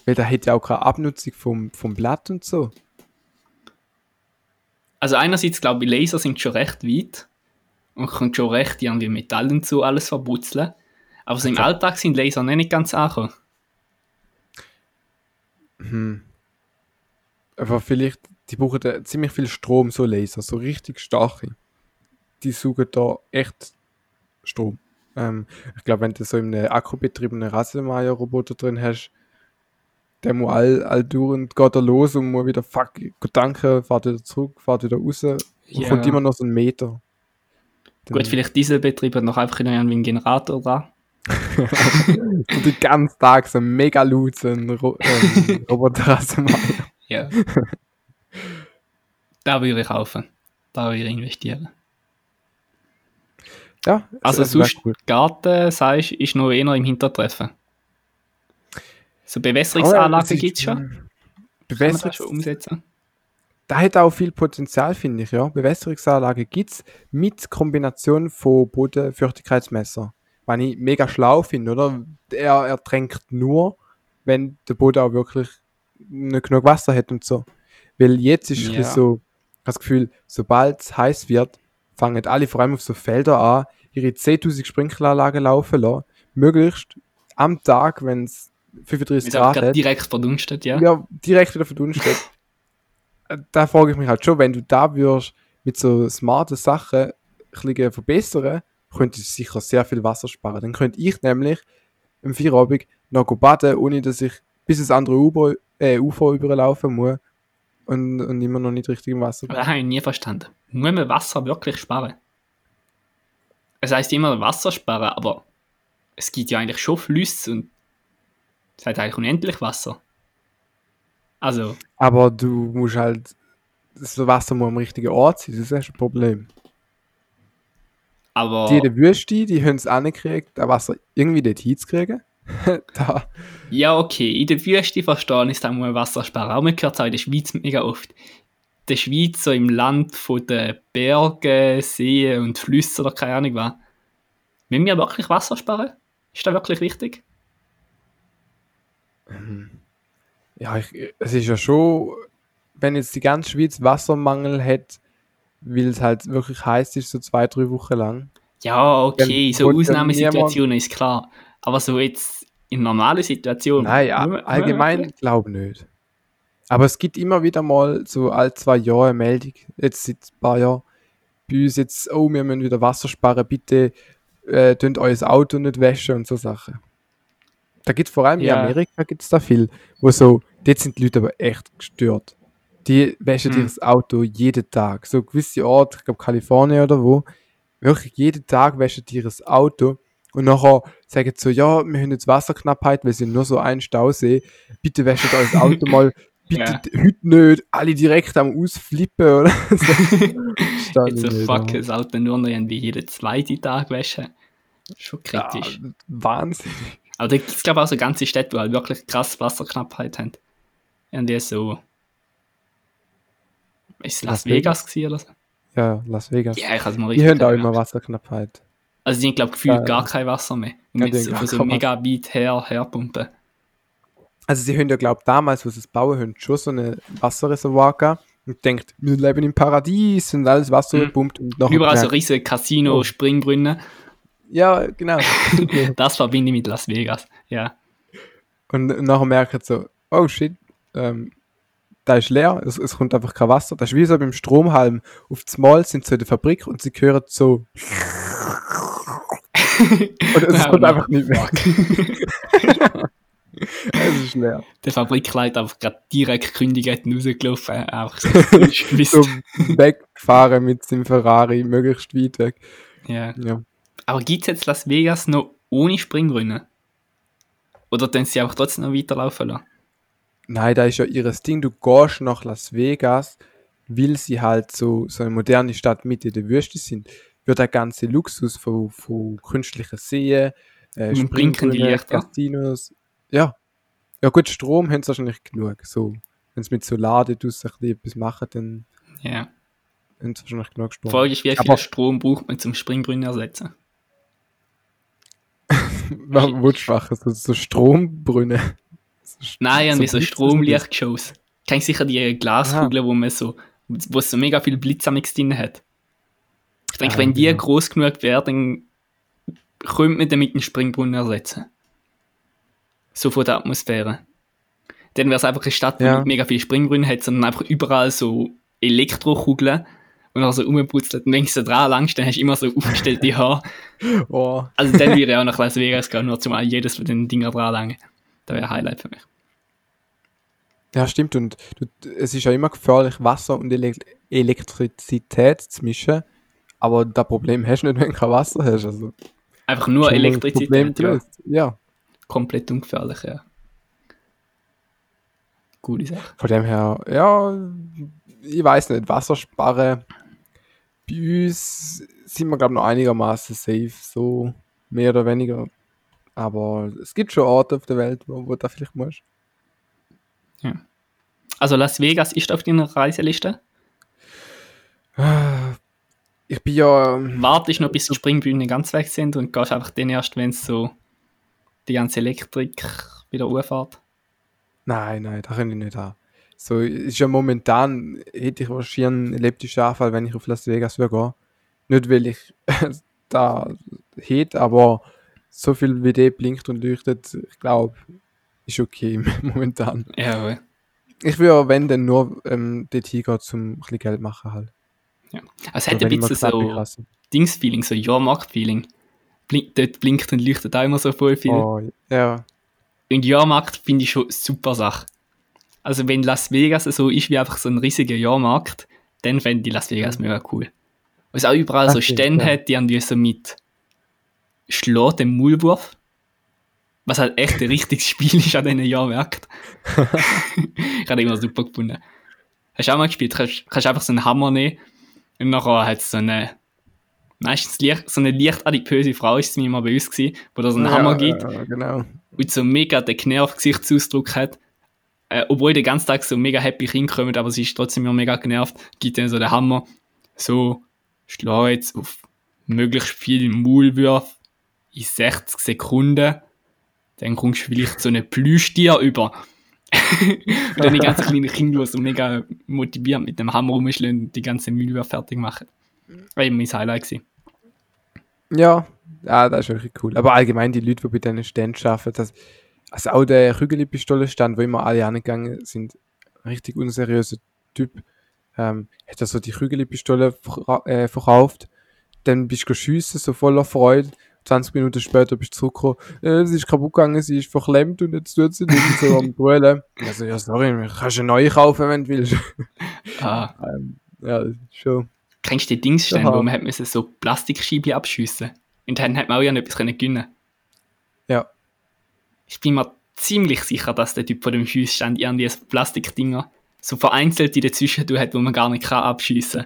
weil der hat ja auch keine Abnutzung vom, vom Blatt und so. Also einerseits glaube ich, Laser sind schon recht weit und können schon recht irgendwie Metall und so alles verbutzeln. Aber so im Okay. Alltag sind Laser noch nicht ganz angekommen. Hm. Aber vielleicht, die brauchen da ziemlich viel Strom, so Laser, so richtig starke. Die suchen da echt Strom. Ähm, ich glaube, wenn du so in einem akkubetriebenen Rasenmäher-Roboter drin hast, der muss all, all durch und geht er los und muss wieder, fuck, danke, fährt wieder zurück, fährt wieder raus und Ja. kommt immer noch so einen Meter. Dann Gut, vielleicht Dieselbetrieb hat noch einfach noch einen Generator dran. so den ganzen Tag so mega laut, so ein Ro ähm, Roboter-Rasenmäher. Ja. da würde ich kaufen. Da würde ich investieren. Ja, Also es sonst Garten, sagst ist noch eher im Hintertreffen. So Bewässerungsanlagen gibt es schon. Kann man das Bewässerungs schon umsetzen? da hat auch viel Potenzial, finde ich, ja. Bewässerungsanlage gibt es mit Kombination von Bodenfeuchtigkeitsmesser. Was ich mega schlau finde, oder? Er, er tränkt nur, wenn der Boden auch wirklich nicht genug Wasser hat und so. Weil jetzt ist Ja. Es so, das Gefühl, sobald es heiß wird, fangen alle vor allem auf so Felder an, ihre 10.000 Sprinkleranlagen laufen lassen. Möglichst am Tag, wenn es 35 Ist einfach Grad hat, direkt verdunstet, ja. ja, direkt wieder verdunstet. Da frage ich mich halt schon, wenn du da würdest mit so smarten Sachen ein bisschen verbessern, könntest du sicher sehr viel Wasser sparen. Dann könnte ich nämlich im Feierabend noch baden, ohne dass ich bis ins andere Ufer, äh, Ufer überlaufen muss und, und immer noch nicht richtig im Wasser. Das habe ich nie verstanden. Muss man Wasser wirklich sparen? Es heißt immer Wasser sparen, aber es gibt ja eigentlich schon Flüsse und es hat eigentlich unendlich Wasser. Also, Aber du musst halt, das Wasser muss am richtigen Ort sein, das ist ein Problem. aber Die in der Wüste, die haben es auch nicht gekriegt, das Wasser irgendwie dort hinzukriegen. da ja, okay, in der Wüste verstehen ist, da muss man Wasser sparen. Aber man hört es auch in der Schweiz mega oft. In der Schweiz, so im Land von den Bergen, Seen und Flüssen oder keine Ahnung was. Wenn wir wirklich Wasser sparen? Ist das wirklich wichtig? Ja, ich, es ist ja schon, wenn jetzt die ganze Schweiz Wassermangel hat, weil es halt wirklich heiß ist, so zwei, drei Wochen lang. Ja, okay, so Ausnahmesituationen ist klar. Aber so jetzt in normalen Situationen. Nein, ja, muss man- allgemein man- glaube nicht. Aber es gibt immer wieder mal so alle zwei Jahre eine Meldung, jetzt seit ein paar Jahren, bei uns jetzt, oh, wir müssen wieder Wasser sparen, bitte äh, tönt euer Auto nicht waschen und so Sachen. Da gibt es vor allem Ja. in Amerika gibt's da viel, wo so, dort sind die Leute aber echt gestört. Die waschen Hm. das Auto jeden Tag. So gewisse Orte, ich glaube Kalifornien oder wo, wirklich jeden Tag waschen die ihr Auto und nachher sagen sie so, ja, wir haben jetzt Wasserknappheit, weil sie nur so einen Stausee. Bitte wäscht euer Auto mal, bitte Ja. heute nicht, alle direkt am Ausflippen oder so. Jetzt so fuck, das Auto nur noch irgendwie jeden zweiten Tag waschen. Schon kritisch. Ja, Wahnsinn. Aber da gibt es, glaube ich, auch so ganze Städte, die halt wirklich krass Wasserknappheit haben. Irgendwie so. Ist es Las, Las Vegas gewesen oder so? Ja, Las Vegas. Ja, ich habe es mal die richtig haben auch immer Wasserknappheit. Also, die haben, glaube ich, gefühlt ja. gar kein Wasser mehr. Und Ja, haben von so mega weit her, herpumpen. Also sie haben ja, glaube ich, damals, wo sie es bauen, haben schon so ein Wasserreservoir gehabt und denkt, wir leben im Paradies und alles Wasser Mhm. gepumpt und nachher Überall so riesige Casino, Oh. Springbrunnen. Ja, genau. Das verbinde ich mit Las Vegas. Ja. und nachher merken sie so, oh shit, ähm, da ist leer, es, es kommt einfach kein Wasser. Das ist wie so beim Stromhalm. Auf das Mal sind sie in der Fabrik und sie hören so. Und es kommt einfach nicht mehr. es ist leer. Der Fabrikleiter einfach gerade direkt kündigen rausgelaufen. Einfach so. So weggefahren mit seinem Ferrari, möglichst weit weg. Ja. Ja. Aber gibt es jetzt Las Vegas noch ohne Springbrunnen? Oder tun sie einfach trotzdem noch weiterlaufen lassen? Nein, da ist ja ihres Ding. Du gehst nach Las Vegas, weil sie halt so, so eine moderne Stadt mitten in der Wüste sind. Wird der ganze Luxus von, von künstlichen Seen, äh, Springbrunnen. Casinos. Ja. Ja gut, Strom haben sie wahrscheinlich genug. So, wenn sie mit Solar dort draussen ein bisschen etwas machen, dann Ja. haben sie wahrscheinlich genug Die Strom. Frage ist, wie viel Aber- Strom braucht man zum Springbrunnen ersetzen? Du machen? So, so Strombrunnen. So Nein, irgendwie so Blitze- Stromlichtshows. Kennst du sicher die Glaskugeln, wo man so, wo es so mega viel Blitz am drin hat? Ich denke, wenn die genau. groß genug wäre, dann könnte man damit einen Springbrunnen ersetzen. So von der Atmosphäre. Dann wäre es einfach eine Stadt, die Ja. nicht mega viele Springbrunnen hat, sondern einfach überall so Elektrokugeln und dann so rumputzelt. Und wenn du so dran langst, dann hast du immer so aufgestellte Haare. Oh, Also dann würde ich auch nach Las Vegas gehen, nur zum an jedes von den Dinger dran langen. Das wäre ein Highlight für mich. Ja, stimmt. Und du, es ist ja immer gefährlich, Wasser und Ele Elektrizität zu mischen. Aber das Problem hast du nicht, wenn du kein Wasser hast. Also, Einfach nur Elektrizität, ja. Ja, Komplett ungefährlich, ja. Gute Sache. von dem her, ja, ich weiß nicht, Wassersparen. Bei uns sind wir, glaube ich, noch einigermaßen safe, so mehr oder weniger. Aber es gibt schon Orte auf der Welt, wo, wo da vielleicht musst. Also Las Vegas ist auf deiner Reiseliste. Ich bin ja. ähm, Wartest noch, bis die Springbühnen ganz weg sind und gehst einfach dann erst, wenn es so die ganze Elektrik wieder hochfährt. Nein, nein, da kann ich nicht haben. So, ist ja momentan, hätte ich wahrscheinlich einen epileptischen Anfall, wenn ich auf Las Vegas würde gehen. Nicht, weil ich da hätte, aber so viel wie der blinkt und leuchtet, ich glaube, ist okay momentan. Ja, wohl. Ich würde, wenn, dann nur ähm, dort hingehen, um ein bisschen Geld machen halt. Also es hat ein bisschen so. Dings-Feeling, so Jahrmarkt-Feeling. Blink, dort blinkt und leuchtet auch immer so voll viel. Oh, ja. Und Jahrmarkt finde ich schon eine super Sache. Also wenn Las Vegas so ist wie einfach so ein riesiger Jahrmarkt, dann fände ich Las Vegas mega cool. Weil es auch überall so Okay, Stände ja. hat, die haben wie so mit Schlag dem Maulwurf. Was halt echt ein richtiges Spiel ist an diesen Jahrmärkten. ich habe immer super gefunden. Hast du auch mal gespielt? Kannst, kannst einfach so einen Hammer nehmen und nachher hat es so eine meistens leicht, so eine leicht adipöse Frau ist es mir mal bei uns gewesen, wo da so einen ja, Hammer gibt Ja, genau. und so mega den genervten Gesichtsausdruck hat. Äh, obwohl der ganze Tag so mega happy reinkommt, aber sie ist trotzdem immer mega genervt, gibt dann so den Hammer, so, schlag jetzt auf möglichst viel Maulwürfe in 60 Sekunden, dann kommst du vielleicht so eine Plüschtier über. und dann die ganzen kleinen Kinder, die so mega motiviert mit dem Hammer rumschlagen und die ganze Maulwürfe fertig machen. War eben mein Highlight. Gewesen. Ja, ja, das ist wirklich cool. Aber allgemein die Leute, die bei diesen Ständen arbeiten, das, also auch der Kügeli-Pistolen-Stand, wo immer alle angegangen sind, richtig unseriöser Typ, ähm, hat er so die Kügeli-Pistole äh, verkauft, dann bist du schiessen, so voller Freude, 20 Minuten später bist du zurückgekommen, äh, sie ist kaputt gegangen, sie ist verklemmt und jetzt tut sie nicht so am Brüllen. Also, ja, sorry, kannst du eine neue kaufen, wenn du willst. Ah, ähm, ja, das ist schon. Kennst du die Dingsstände, wo man hat müssen so Plastikscheiben abschiessen Und dann hat man auch ja etwas können gewinnen Ja. Ich bin mir ziemlich sicher, dass der Typ von dem Schiessstand irgendwie so Plastikdinger so vereinzelt in dazwischen hat, wo man gar nicht kann abschiessen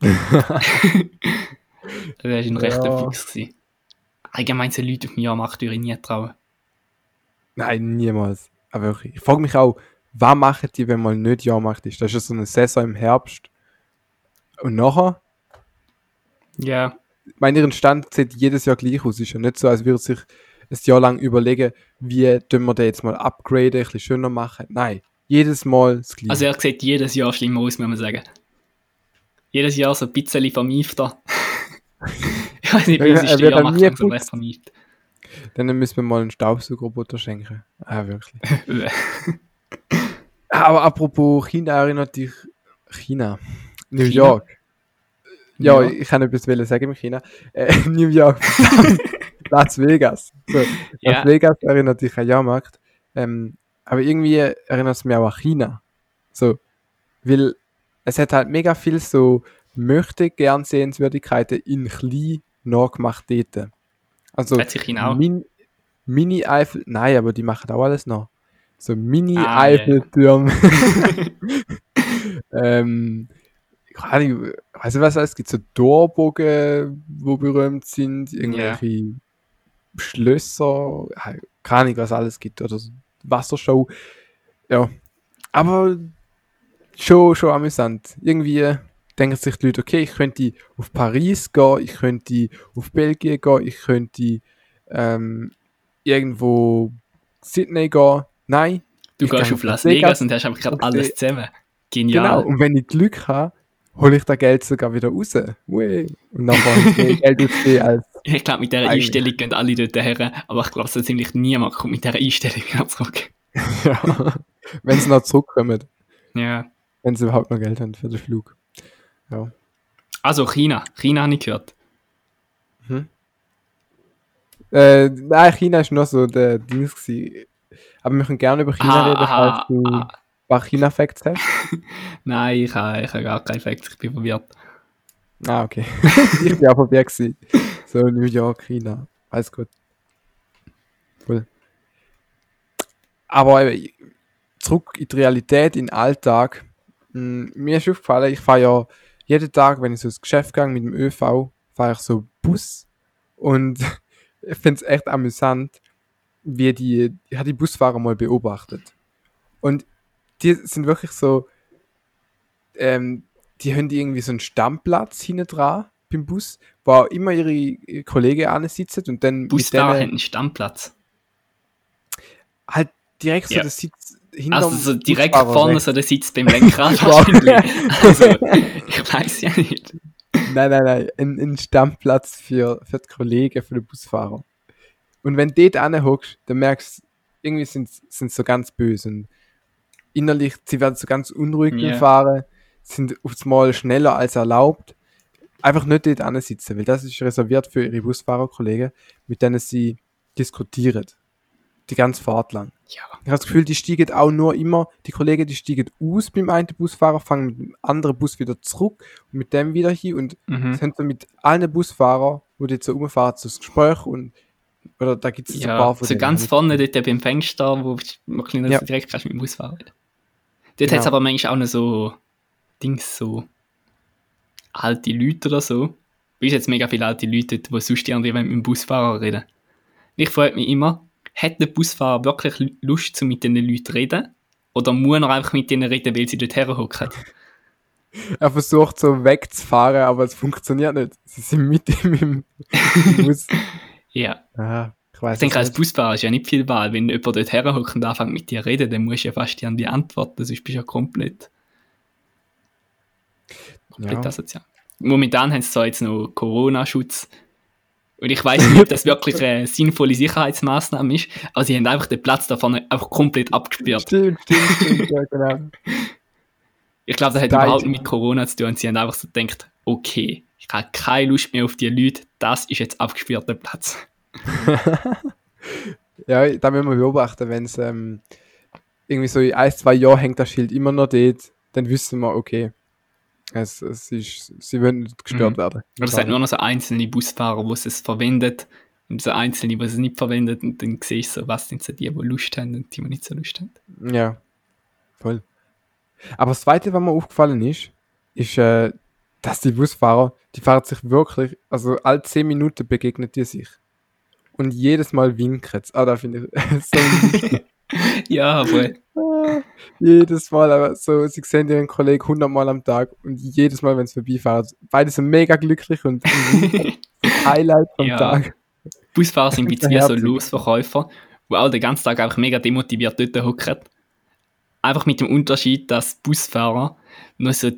kann. das war ein rechter Ja. Fuchs. Gewesen. Allgemein so Leute auf dem Jahrmarkt würde ich nie trauen. Nein, niemals. Aber wirklich. Ich frage mich auch, was machen die, wenn mal nicht Jahrmarkt ist? Das ist ja so eine Saison im Herbst. Und nachher, Ja, ich meine, ihren Stand sieht jedes Jahr gleich aus. Ist ja nicht so, als würde sich ein Jahr lang überlegen, wie tun wir den jetzt mal upgraden, ein bisschen schöner machen. Nein, jedes Mal das Gleiche. also er sieht jedes Jahr schlimmer aus, muss man sagen. Jedes Jahr so ein bisschen vermiefter. ich weiß nicht, wie Ja, es ist er Jahrmarkt nie langsam putzt. vermieft. Dann müssen wir mal einen Staubsaugerroboter schenken. Ah, wirklich. Aber apropos China erinnert dich China. New China? York. Ja, Ja. ich kann etwas wollen sagen mit China. Äh, New York. Las Vegas. So, Las Ja. Vegas erinnert dich an Jahrmarkt. Ähm, aber irgendwie erinnert es mich auch an China. So, weil es hat halt mega viel so möchte gern Sehenswürdigkeiten in klein nachgemacht dort. Also Hat sich China auch. Min Mini-Eifel, nein, aber die machen auch alles noch. So Ah, ja, ja. Mini-Eiffeltürme. ähm, Ahnung, weißt du was, es gibt so Torbogen, wo berühmt sind, irgendwelche Schlösser, äh, keine Ahnung, was alles gibt, oder so Wassershow. Ja, aber schon, schon amüsant. Irgendwie denken sich die Leute, okay, ich könnte auf Paris gehen, ich könnte auf Belgien gehen, ich könnte ähm, irgendwo Sydney gehen. Nein. Du gehst auf Las Vegas und hast einfach gerade alles zusammen. Genau. Genial. Und wenn ich Glück habe, hole ich das Geld sogar wieder raus. Ui. Und dann kann ich mehr Geld ausgeben als. Ich glaube, mit dieser Eigentlich. Einstellung gehen alle dort her, aber ich glaube, so ziemlich niemand kommt mit dieser Einstellung wieder zurück. ja. Wenn sie noch zurückkommen. Ja. Wenn sie überhaupt noch Geld haben für den Flug. Also China. China habe ich gehört. Äh, nein, China ist noch so der Dings gewesen. Aber wir können gerne über China Ah, reden, falls du ah. ein paar China-Facts hast. Nein, ich habe, ich habe gar keinen Effekt, ich bin verwirrt. Ah, okay. ich bin auch vorbei gewesen. So, New York, China. Alles gut. Cool. Aber eben, zurück in die Realität, in den Alltag. Mm, Mir ist aufgefallen, ich fahre ja jeden Tag, wenn ich so ins Geschäft gehe mit dem ÖV, fahre ich so Bus. Und ich finde es echt amüsant, wie die, ich habe die Busfahrer mal beobachtet. Und die sind wirklich so, ähm, die haben irgendwie so einen Stammplatz hinten dran beim Bus, wo auch immer ihre Kollegen ansitzen und dann Busfahrer haben einen Stammplatz. halt direkt so Ja. der Sitz hinterm Also so direkt Busfahrer vorne so der Sitz beim Lenkrad wahrscheinlich. Also, ich weiß ja nicht. Nein, nein, nein, ein, ein Stammplatz für, für die Kollegen, für den Busfahrer. Und wenn du dort anhockst, dann merkst du, irgendwie sind sie so ganz böse und innerlich, sie werden so ganz unruhig beim Fahren, sind aufs Mal schneller als erlaubt. Einfach nicht dort ansitzen, weil das ist reserviert für ihre Busfahrerkollegen, mit denen sie diskutieren. Die ganze Fahrt lang. Ja. Ich habe das Gefühl, die steigen auch nur immer, die Kollegen, die steigen aus beim einen Busfahrer, fangen mit dem anderen Bus wieder zurück und mit dem wieder hin und Mhm. sind so mit allen Busfahrern, wo die jetzt so rumfahren, so das Gespräch und oder da gibt es so ein Ja, paar von so ganz vorne dort beim Fenster, wo man ein Ja. direkt kannst mit dem Bus fahren. Dort Genau. hat es aber manchmal auch noch so Dings, so alte Leute oder so. Wie ist jetzt mega viele alte Leute, die sonst irgendwie mit dem Busfahrer reden. Ich frage mich immer, hat der Busfahrer wirklich Lust, zu mit diesen Leuten zu reden? Oder muss er einfach mit denen reden, weil sie dort herhocken? Er versucht so wegzufahren, aber es funktioniert nicht. Sie sind mit ihm im Bus. Ja. ah, ich weiß Ich denke, als. Busfahrer ist ja nicht viel Wahl. Wenn jemand dort herhockt und anfängt mit dir zu reden, dann musst du ja fast an die antworten, sonst bist du ja komplett, komplett Ja. asozial. Momentan haben sie zwar jetzt noch Corona-Schutz. Und ich weiß nicht, ob das wirklich eine sinnvolle Sicherheitsmaßnahme ist, aber sie haben einfach den Platz da vorne einfach komplett abgesperrt. Stimmt, stimmt, stimmt, ja, genau. Ich glaube, das hat Da überhaupt mit Corona zu tun. Und sie haben einfach so gedacht, okay, ich habe keine Lust mehr auf die Leute, das ist jetzt abgesperrter Platz. Ja, da müssen wir beobachten, wenn es ähm, irgendwie so in ein, zwei Jahren hängt das Schild immer noch dort, dann wissen wir, okay, es, es ist, sie wollen nicht gestört Mhm. werden. Oder es hat nur noch so einzelne Busfahrer, die es verwendet und so einzelne, die es nicht verwendet und dann siehst du so, was sind so die, die Lust haben und die, die nicht so Lust haben. Ja, voll. Aber das Zweite, was mir aufgefallen ist, ist, äh, dass die Busfahrer, die fahren sich wirklich, also alle 10 Minuten begegnet die sich. Und jedes Mal winken sie. Ah, da finde ich so. Ja, voll. Ah, jedes Mal, aber so, sie sehen ihren Kollegen 100 Mal am Tag und jedes Mal, wenn sie vorbeifahren, beide sind mega glücklich und, und. Highlight vom Ja. Tag. Busfahrer sind ein bisschen wie so. Losverkäufer, die auch den ganzen Tag einfach mega demotiviert dort hocken. Einfach mit dem Unterschied, dass Busfahrer nur so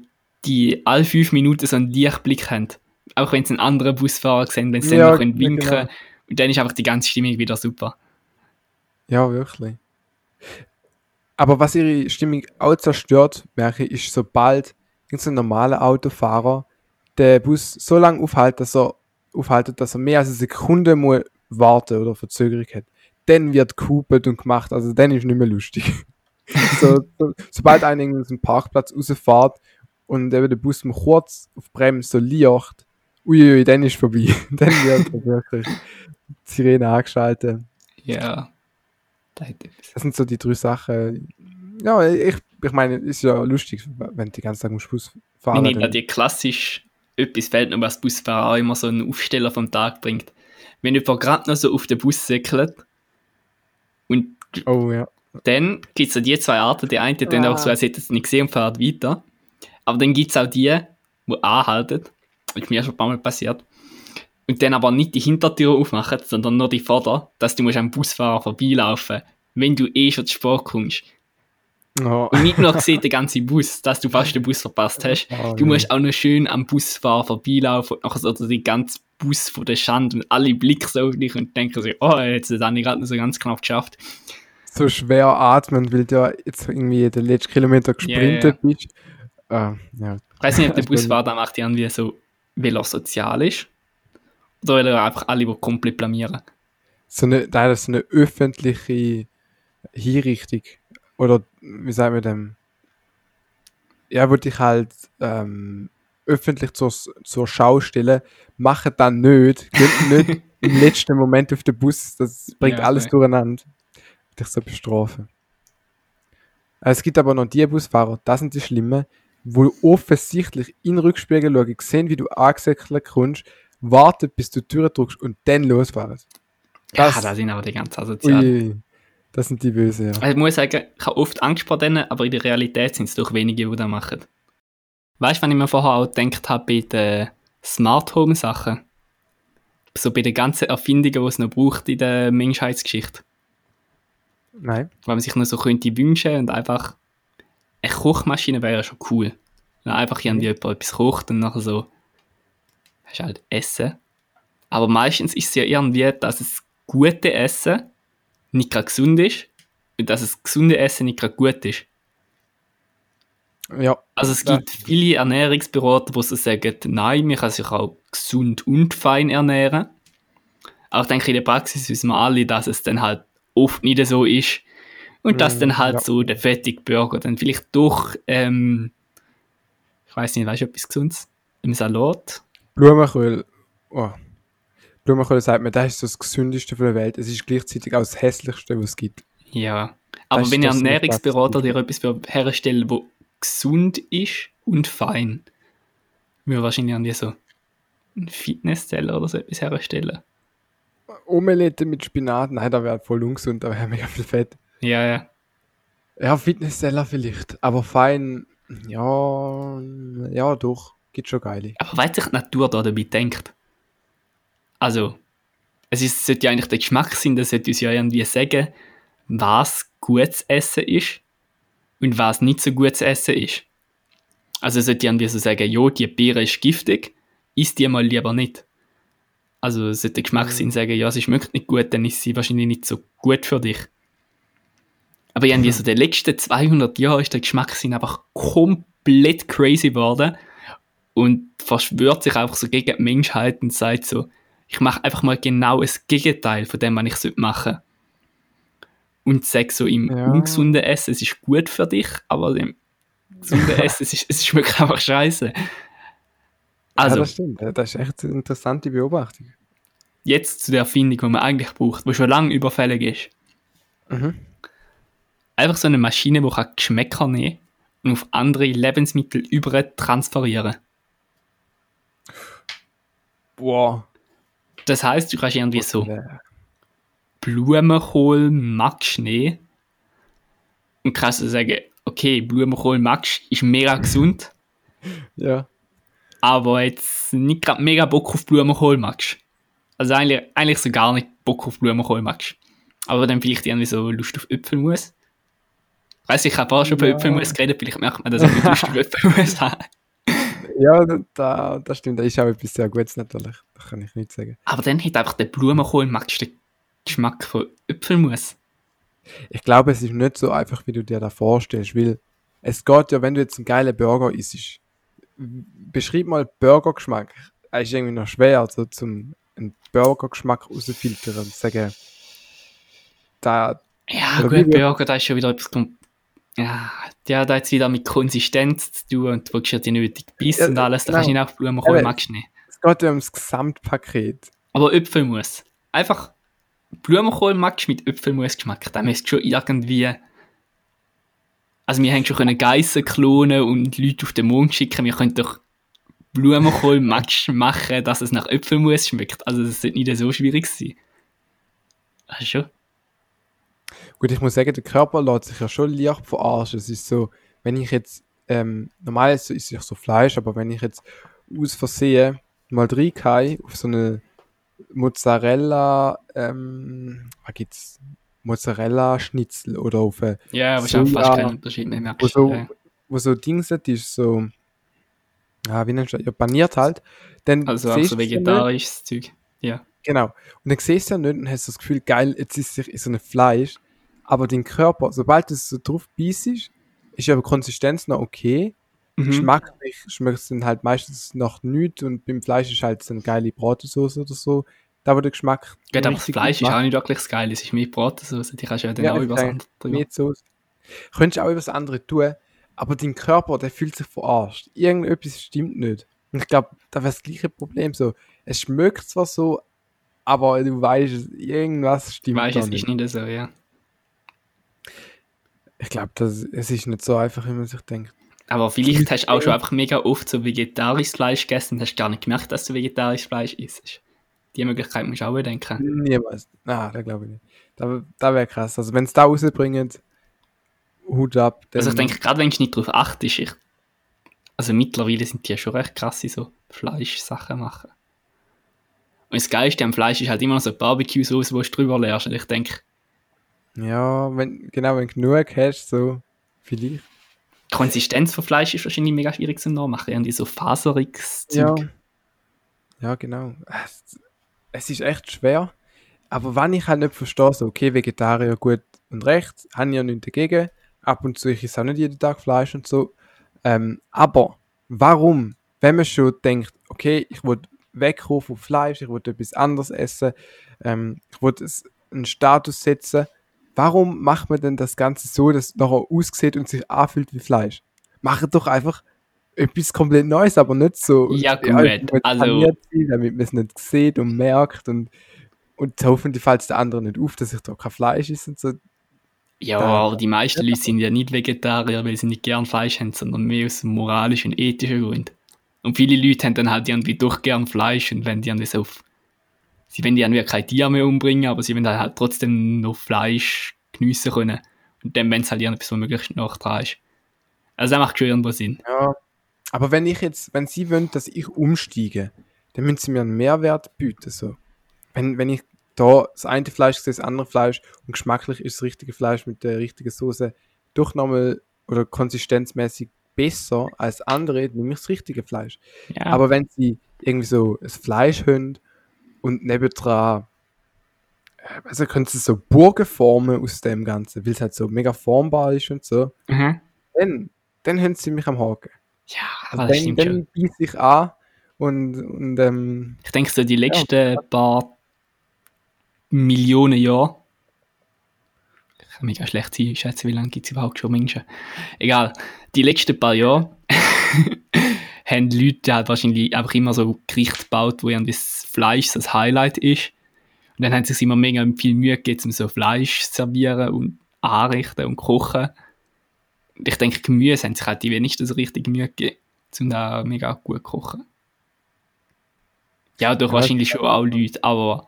die alle fünf Minuten so einen Lichtblick haben. Auch wenn sie einen anderen Busfahrer sehen, wenn sie dann Ja, noch können winken genau. Und dann ist einfach die ganze Stimmung wieder super. Ja, wirklich. Aber was ihre Stimmung auch zerstört, merke ich, ist, sobald irgendein normaler Autofahrer den Bus so lange aufhält, dass er aufhaltet, dass er mehr als eine Sekunde muss warten oder Verzögerung hat, dann wird gehupelt und gemacht. Also dann ist nicht mehr lustig. so, so, sobald einer in einen Parkplatz rausfährt und eben der Bus mal kurz auf Bremse so liegt, uiui, dann ist vorbei. dann wird wirklich die Sirene angeschaltet. Ja. Das sind so die drei Sachen. Ja, ich, ich meine, ist ja lustig, wenn du die ganze Zeit musst Bus fahren Wenn ich die klassisch etwas fällt noch, was Busfahrer auch immer so einen Aufsteller vom Tag bringt. Wenn jemand gerade noch so auf den Bus säckelt und oh, ja. dann gibt es ja die zwei Arten. Die eine tun ah. auch so, als hätte es nicht gesehen und fährt weiter. Aber dann gibt es auch die, die anhalten. Das ist mir schon ein paar Mal passiert. Und dann aber nicht die Hintertür aufmachen, sondern nur die Vorder, dass du musst am Busfahrer vorbeilaufen wenn du eh schon zu Sport kommst. Oh. Und nicht nur gesehen, der ganze Bus, dass du fast den Bus verpasst hast. Oh, du musst auch noch schön am Busfahrer vorbeilaufen und nachher so den ganzen Bus von der Schande und alle blicken so auf dich und denken so, oh, jetzt hat Anni gerade noch so ganz knapp geschafft. So schwer atmen, weil du ja jetzt irgendwie den letzten Kilometer gesprintet yeah, yeah. bist. Uh, ja. Ich weiß nicht, ob der Busfahrer macht irgendwie so, weil er sozial ist oder weil er einfach alle komplett blamieren. So eine, da ist eine öffentliche Hinrichtung oder wie sagen wir dem, ja, würde ich halt ähm, öffentlich zur, zur Schau stellen, machen dann nicht, geht nicht im letzten Moment auf den Bus, das bringt ja, alles okay. durcheinander. Dich so bestrafen. Es gibt aber noch die Busfahrer, das sind die Schlimmen, wo offensichtlich in den Rückspiegel schauen, sehen, wie du angesäckelt kommst, warten, bis du die Tür drückst und dann losfahren. Das, ja, da sind aber die ganz asozial. Das sind die Böse, ja. Also ich muss sagen, ich habe oft Angst vor denen, aber in der Realität sind es doch wenige, die das machen. Weißt du, wenn ich mir vorher auch gedacht habe bei den Smart Home Sachen? So bei den ganzen Erfindungen, die es noch braucht in der Menschheitsgeschichte. Nein. Weil man sich noch so könnte wünschen und einfach eine Kochmaschine wäre ja schon cool. Wenn einfach irgendwie jemand etwas kocht und nachher so hast halt Essen. Aber meistens ist es ja irgendwie, dass es gute Essen nicht gerade gesund ist und dass das gesunde Essen nicht gerade gut ist. Ja. Also es gibt ja. viele Ernährungsberater, die so sagen, nein, man kann sich auch gesund und fein ernähren. Aber ich denke, in der Praxis wissen wir alle, dass es dann halt oft nicht so ist. Und dass mm, dann halt ja. so der fettige Burger dann vielleicht doch, ähm, ich weiß nicht, weißt du etwas Gesundes? Im Salat? Blumenkohl. Oh. Blumenkohl sagt man, das ist so das Gesündeste von der Welt. Es ist gleichzeitig auch das Hässlichste, was es gibt. Ja, aber wenn ihr Ernährungsberater dir etwas herstellen wo gesund ist und fein, würde wahrscheinlich irgendwie so ein Fitnesszeller oder so etwas herstellen. Omelette mit Spinat, nein, da wäre voll ungesund, da wäre mega viel Fett. Ja, ja. Ja, Fitnesszeller vielleicht, aber fein, ja, ja, doch, gibt schon geile. Aber weiß sich die Natur da dabei denkt? Also, es ist, sollte ja eigentlich der Geschmack sein, das sollte uns ja irgendwie sagen, was gutes Essen ist und was nicht so gutes Essen ist. Also es sollte irgendwie so sagen, ja, die Beere ist giftig, isst die mal lieber nicht. Also es sollte der Geschmackssinn mhm. sagen, ja, sie schmeckt nicht gut, dann ist sie wahrscheinlich nicht so gut für dich. Aber irgendwie so den letzten 200 Jahren ist der Geschmackssinn einfach komplett crazy geworden und verschwört sich einfach so gegen die Menschheit und sagt so, ich mache einfach mal genau das Gegenteil von dem, was ich machen sollte. Und sage so im ja. ungesunden Essen, es ist gut für dich, aber im gesunden Essen, es, ist, es schmeckt einfach scheiße. Also, ja, das stimmt. Das ist echt eine interessante Beobachtung. Jetzt zu der Erfindung, die man eigentlich braucht, die schon lange überfällig ist. Mhm. Einfach so eine Maschine, die Geschmäcker nehmen und auf andere Lebensmittel über transferieren. Boah. Das heißt, du kannst irgendwie so Blumenkohl magst nicht und kannst du sagen, okay, Blumenkohl magst ist mega gesund. ja. Aber jetzt nicht gerade mega Bock auf Blumenkohl magst. Also eigentlich, eigentlich so gar nicht Bock auf Blumenkohl magst. Aber dann vielleicht irgendwie so Lust auf Äpfelmus. Weiß ich, habe auch schon ja. über Äpfelmus geredet, vielleicht merkt man, dass ich Lust auf Äpfelmus habe. Ja, da, das stimmt. Das ist auch etwas sehr Gutes natürlich. Das kann ich nicht sagen. Aber dann hat einfach der Blumenkohl magst den Geschmack von Äpfelmus. Ich glaube, es ist nicht so einfach, wie du dir da vorstellst, weil es geht ja, wenn du jetzt einen geilen Burger isst, beschreib mal Burgergeschmack. Es ist irgendwie noch schwer, also zum einen Burgergeschmack rauszufiltern und sagen, da, Ja, gut, Burger, da ist schon wieder etwas. Ja, der hat jetzt wieder mit Konsistenz zu tun und du willst ja die nötige Biss Ja, und alles. Da genau. kannst du nicht auf Blumenkohl, Aber- magst du nicht. es geht ja ums Gesamtpaket. Aber Äpfelmus. Einfach Blumenkohl magst mit Äpfelmusgeschmack. Da müsst schon irgendwie. Also, wir haben schon können Geissen klonen und Leute auf den Mond schicken. Wir können doch Blumenkohl magst machen, dass es nach Äpfelmus schmeckt. Also, das sollte nicht so schwierig sein. Du schon? Gut, ich muss sagen, der Körper lässt sich ja schon leicht verarschen. Es ist so, wenn ich jetzt, ähm, normal ist es ja so Fleisch, aber wenn ich jetzt aus Versehen mal reingehe auf so eine Mozzarella, ähm, was gibt's? Mozzarella-Schnitzel oder auf eine, Ja, wahrscheinlich Soja, fast keinen Unterschied mehr wo so, ja. wo so Dings ist so, ah, wie nennst du das? Ja, paniert halt. Dann Also auch so ja vegetarisches Zeug. Ja. Genau. Und dann siehst du ja nicht und hast das Gefühl, geil, jetzt ist es so ein Fleisch. Aber dein Körper, sobald es so drauf beißt, ist ja die Konsistenz noch okay. Mhm. Geschmacklich schmeckt es dann halt meistens noch nichts und beim Fleisch ist halt so eine geile Bratensauce oder so. Da wo der Geschmack. Gut, aber das Fleisch ist auch nicht wirklich das Geile. Es ist mehr Bratensauce. Die kannst du ja dann Ja, auch über ist das andere drüber. Mit Soße. Könntest du auch über das andere tun, aber dein Körper, der fühlt sich verarscht. Irgendetwas stimmt nicht. Und ich glaube, da wäre das gleiche Problem so. Es schmeckt zwar so, aber du weißt, irgendwas stimmt Weißt es nicht. ist nicht so, ja. Ich glaube, es ist nicht so einfach, wie man sich denkt. Aber vielleicht hast du auch schon einfach mega oft so vegetarisches Fleisch gegessen und hast gar nicht gemerkt, dass du vegetarisches Fleisch isst. Die Möglichkeit musst du auch bedenken. Niemals. Ah, da glaube ich nicht. Da, da wäre krass. Also, wenn es da rausbringen, Hut ab. Also ich denke, gerade wenn du nicht darauf achtest, ich, also mittlerweile sind die ja schon recht krass so Fleischsachen machen. Und das Geilste am Fleisch ist halt immer noch so Barbecue-Sauce, wo du drüber leerst. Und ich denke, Ja, wenn, genau, wenn du genug hast, so, vielleicht. die Konsistenz von Fleisch ist wahrscheinlich mega schwierig zu nachmachen. Irgendwie so faseriges Ja. Zeug. Ja, genau. Es, es ist echt schwer. Aber wenn ich halt nicht verstehe, so, okay, Vegetarier gut und recht, habe ich ja nichts dagegen. Ab und zu, ich esse auch nicht jeden Tag Fleisch und so. Ähm, aber warum, wenn man schon denkt, okay, ich will wegkommen vom Fleisch, ich will etwas anderes essen, ähm, ich will einen Status setzen, warum macht man denn das Ganze so, dass es nachher aussieht und sich anfühlt wie Fleisch? Macht doch einfach etwas komplett Neues, aber nicht so. Ja, gut, muss also- sein, damit man es nicht sieht und merkt und, und hoffentlich fällt es der andere nicht auf, dass ich da kein Fleisch ist und so. Ja, Da- aber die meisten Leute sind ja nicht Vegetarier, weil sie nicht gern Fleisch haben, sondern mehr aus moralischen und ethischen Gründen. Und viele Leute haben dann halt irgendwie doch gern Fleisch und wenn die irgendwie so auf. Sie wollen ja kein Tier mehr umbringen, aber sie wollen dann halt trotzdem noch Fleisch geniessen können. Und dann, wenn es halt irgendwie so möglichst noch dran ist. Also, das macht schon irgendwo Sinn. Ja. Aber wenn ich jetzt, wenn sie wollen, dass ich umsteige, dann müssen sie mir einen Mehrwert bieten. So. Wenn, wenn ich da das eine Fleisch sehe, das andere Fleisch und geschmacklich ist das richtige Fleisch mit der richtigen Soße doch nochmal oder konsistenzmäßig besser als andere, dann nehme ich das richtige Fleisch. Ja, Aber wenn sie irgendwie so ein Fleisch haben und nebendran, äh, also können sie so Burgen formen aus dem Ganzen, weil es halt so mega formbar ist und so, mhm. dann, dann haben sie mich am Haken. ja Also aber das dann, stimmt schon. dann beiß ich an und, und ähm, Ich denke, so die letzten paar Millionen Jahre. Ich kann mega schlecht sein, schätze, wie lange gibt es überhaupt schon Menschen? Egal. Die letzten paar Jahre haben Leute halt wahrscheinlich einfach immer so Gerichte gebaut, wo irgendwie das Fleisch das Highlight ist. Und dann haben sie sich immer mega viel Mühe gegeben, um so Fleisch zu servieren und anrichten und kochen. Und ich denke, Gemüse haben sich halt die wenigsten so richtig Mühe gegeben, um da mega gut zu kochen. Ja, doch Ja, wahrscheinlich schon auch Leute, aber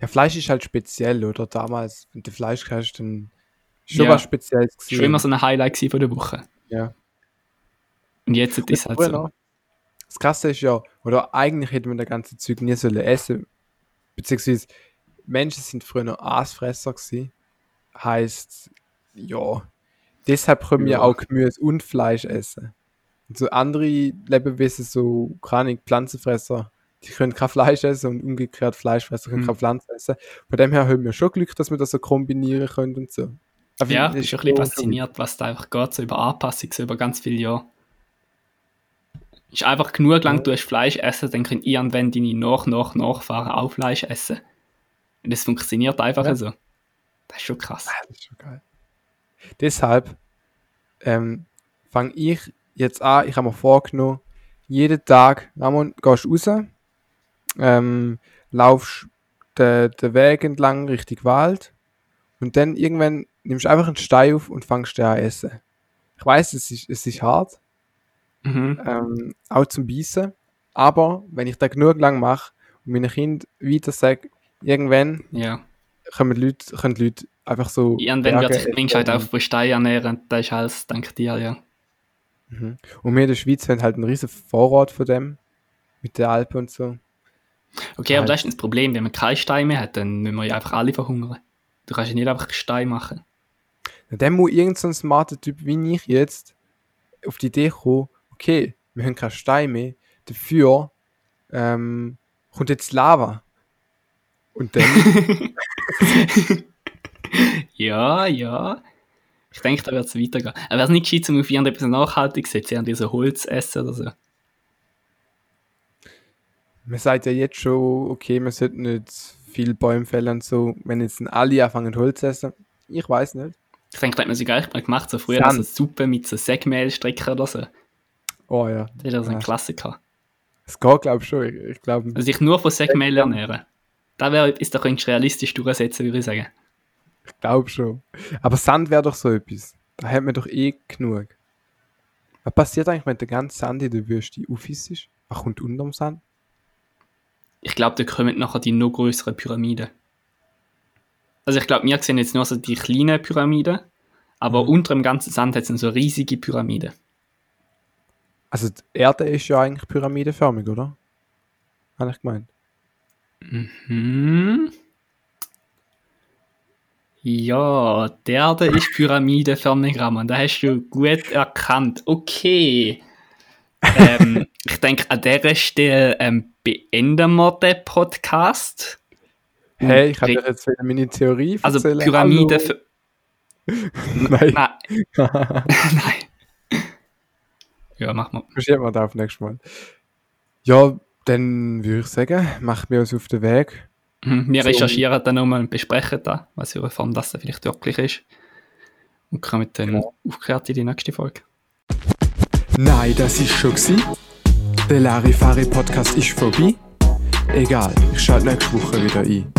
ja, Fleisch ist halt speziell, oder? Damals, wenn du Fleisch hast, dann schon Ja. was Spezielles gewesen. schon immer so ein Highlight von der Woche. Ja. Und jetzt ist es halt so. noch. Das Krasse ist ja, oder eigentlich hätte man das ganze Zeug nie sollen essen. Beziehungsweise Menschen sind früher noch Aasfresser gewesen. Heißt, ja, deshalb können wir Ja. auch Gemüse und Fleisch essen. Und so andere Lebewesen, so keine Pflanzenfresser, die können kein Fleisch essen und umgekehrt Fleischfresser können Mhm. kein Pflanzen essen. Von dem her haben wir schon Glück, dass wir das so kombinieren können und so. Aber Ja, das ich bin schon ein bisschen fasziniert, was da einfach geht, so über Anpassung, so über ganz viele Jahre. Ist einfach genug lang, Ja. du hast Fleisch essen, dann können irgendwann deine nach, nach, Nachfahren auch Fleisch essen. Und das funktioniert einfach Ja. so. Das ist schon krass. Ah, das ist schon geil. Deshalb ähm, fange ich jetzt an, ich habe mir vorgenommen, jeden Tag, Ramon, gehst du raus, ähm, laufst den, den Weg entlang Richtung Wald und dann irgendwann nimmst du einfach einen Stein auf und fangst den an essen. Ich weiß, es ist, es ist hart, Mhm. ähm, auch zum Beißen, aber wenn ich das genug lang mache und meinen Kind weiter sage, irgendwann Ja. können die Leute, können die Leute einfach so Irgendwann wird Berge sich die Menschheit auf von Stein ernähren, das ist alles dank dir, ja. Mhm. Und wir in der Schweiz haben halt einen riesen Vorrat von dem. Mit den Alpen und so. Okay, aber das ist das Problem, wenn man keine Steine mehr hat, dann müssen wir ja einfach alle verhungern. Du kannst ja nicht einfach Stein machen. Und dann muss irgend so smarter Typ wie ich jetzt auf die Idee kommen, okay, wir haben keine Steine mehr, dafür ähm, kommt jetzt Lava. Und dann, ja, ja. Ich denke, da wird es weitergehen. Aber wäre es nicht gescheit, um auf irgendetwas nachhaltig zu setzen, so Holz essen oder so? man sagt ja jetzt schon, okay, man sollte nicht viel Bäume fällen und so, wenn jetzt alle anfangen Holz zu essen. Ich weiß nicht. Ich denke, da hat man sogar echt mal gemacht, so früher Sand. so Suppe mit so Segmehlstrecken oder so. Oh ja, Das ist ja so ein Ja. Klassiker. es geht glaube ich schon. Ich, ich glaube, Also sich nur von Segmehl ernähren. Da wäre da könntest du realistisch durchsetzen, würde ich sagen. ich glaube schon. Aber Sand wäre doch so etwas. Da hat man doch eh genug. Was passiert eigentlich, wenn der ganze Sand in der Wüste aufis ist? Was kommt unterm Sand? Ich glaube, da kommen nachher die noch größeren Pyramiden. Also ich glaube, wir sehen jetzt nur so die kleinen Pyramiden, aber Mhm. unter dem ganzen Sand hat es so riesige Pyramiden. Also die Erde ist ja eigentlich pyramidenförmig, oder? Habe ich gemeint. Hm. Ja, der Erde ist pyramidenförmig, Ramon. Da hast du gut erkannt. Okay. ähm, ich denke, an dieser Stelle ähm, beenden wir den Podcast. Hey, ich habe dir jetzt wieder meine Theorie Also erzählen. Pyramide Hallo. für. Nein, Nein, nein. Ja, mach mal. verschieben wir das auf nächstes Mal. Ja, dann würde ich sagen, machen wir uns auf den Weg. Mhm, Wir So. recherchieren dann nochmal und besprechen da, was für eine Form das vielleicht wirklich ist. Und kommen dann Genau. aufgeklärt in die nächste Folge. Nein, das ist schon gsi. Der Larifari Podcast ist vorbei. Egal, ich schalte nächste Woche wieder ein.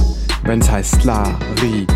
Wenn's heißt Larifari.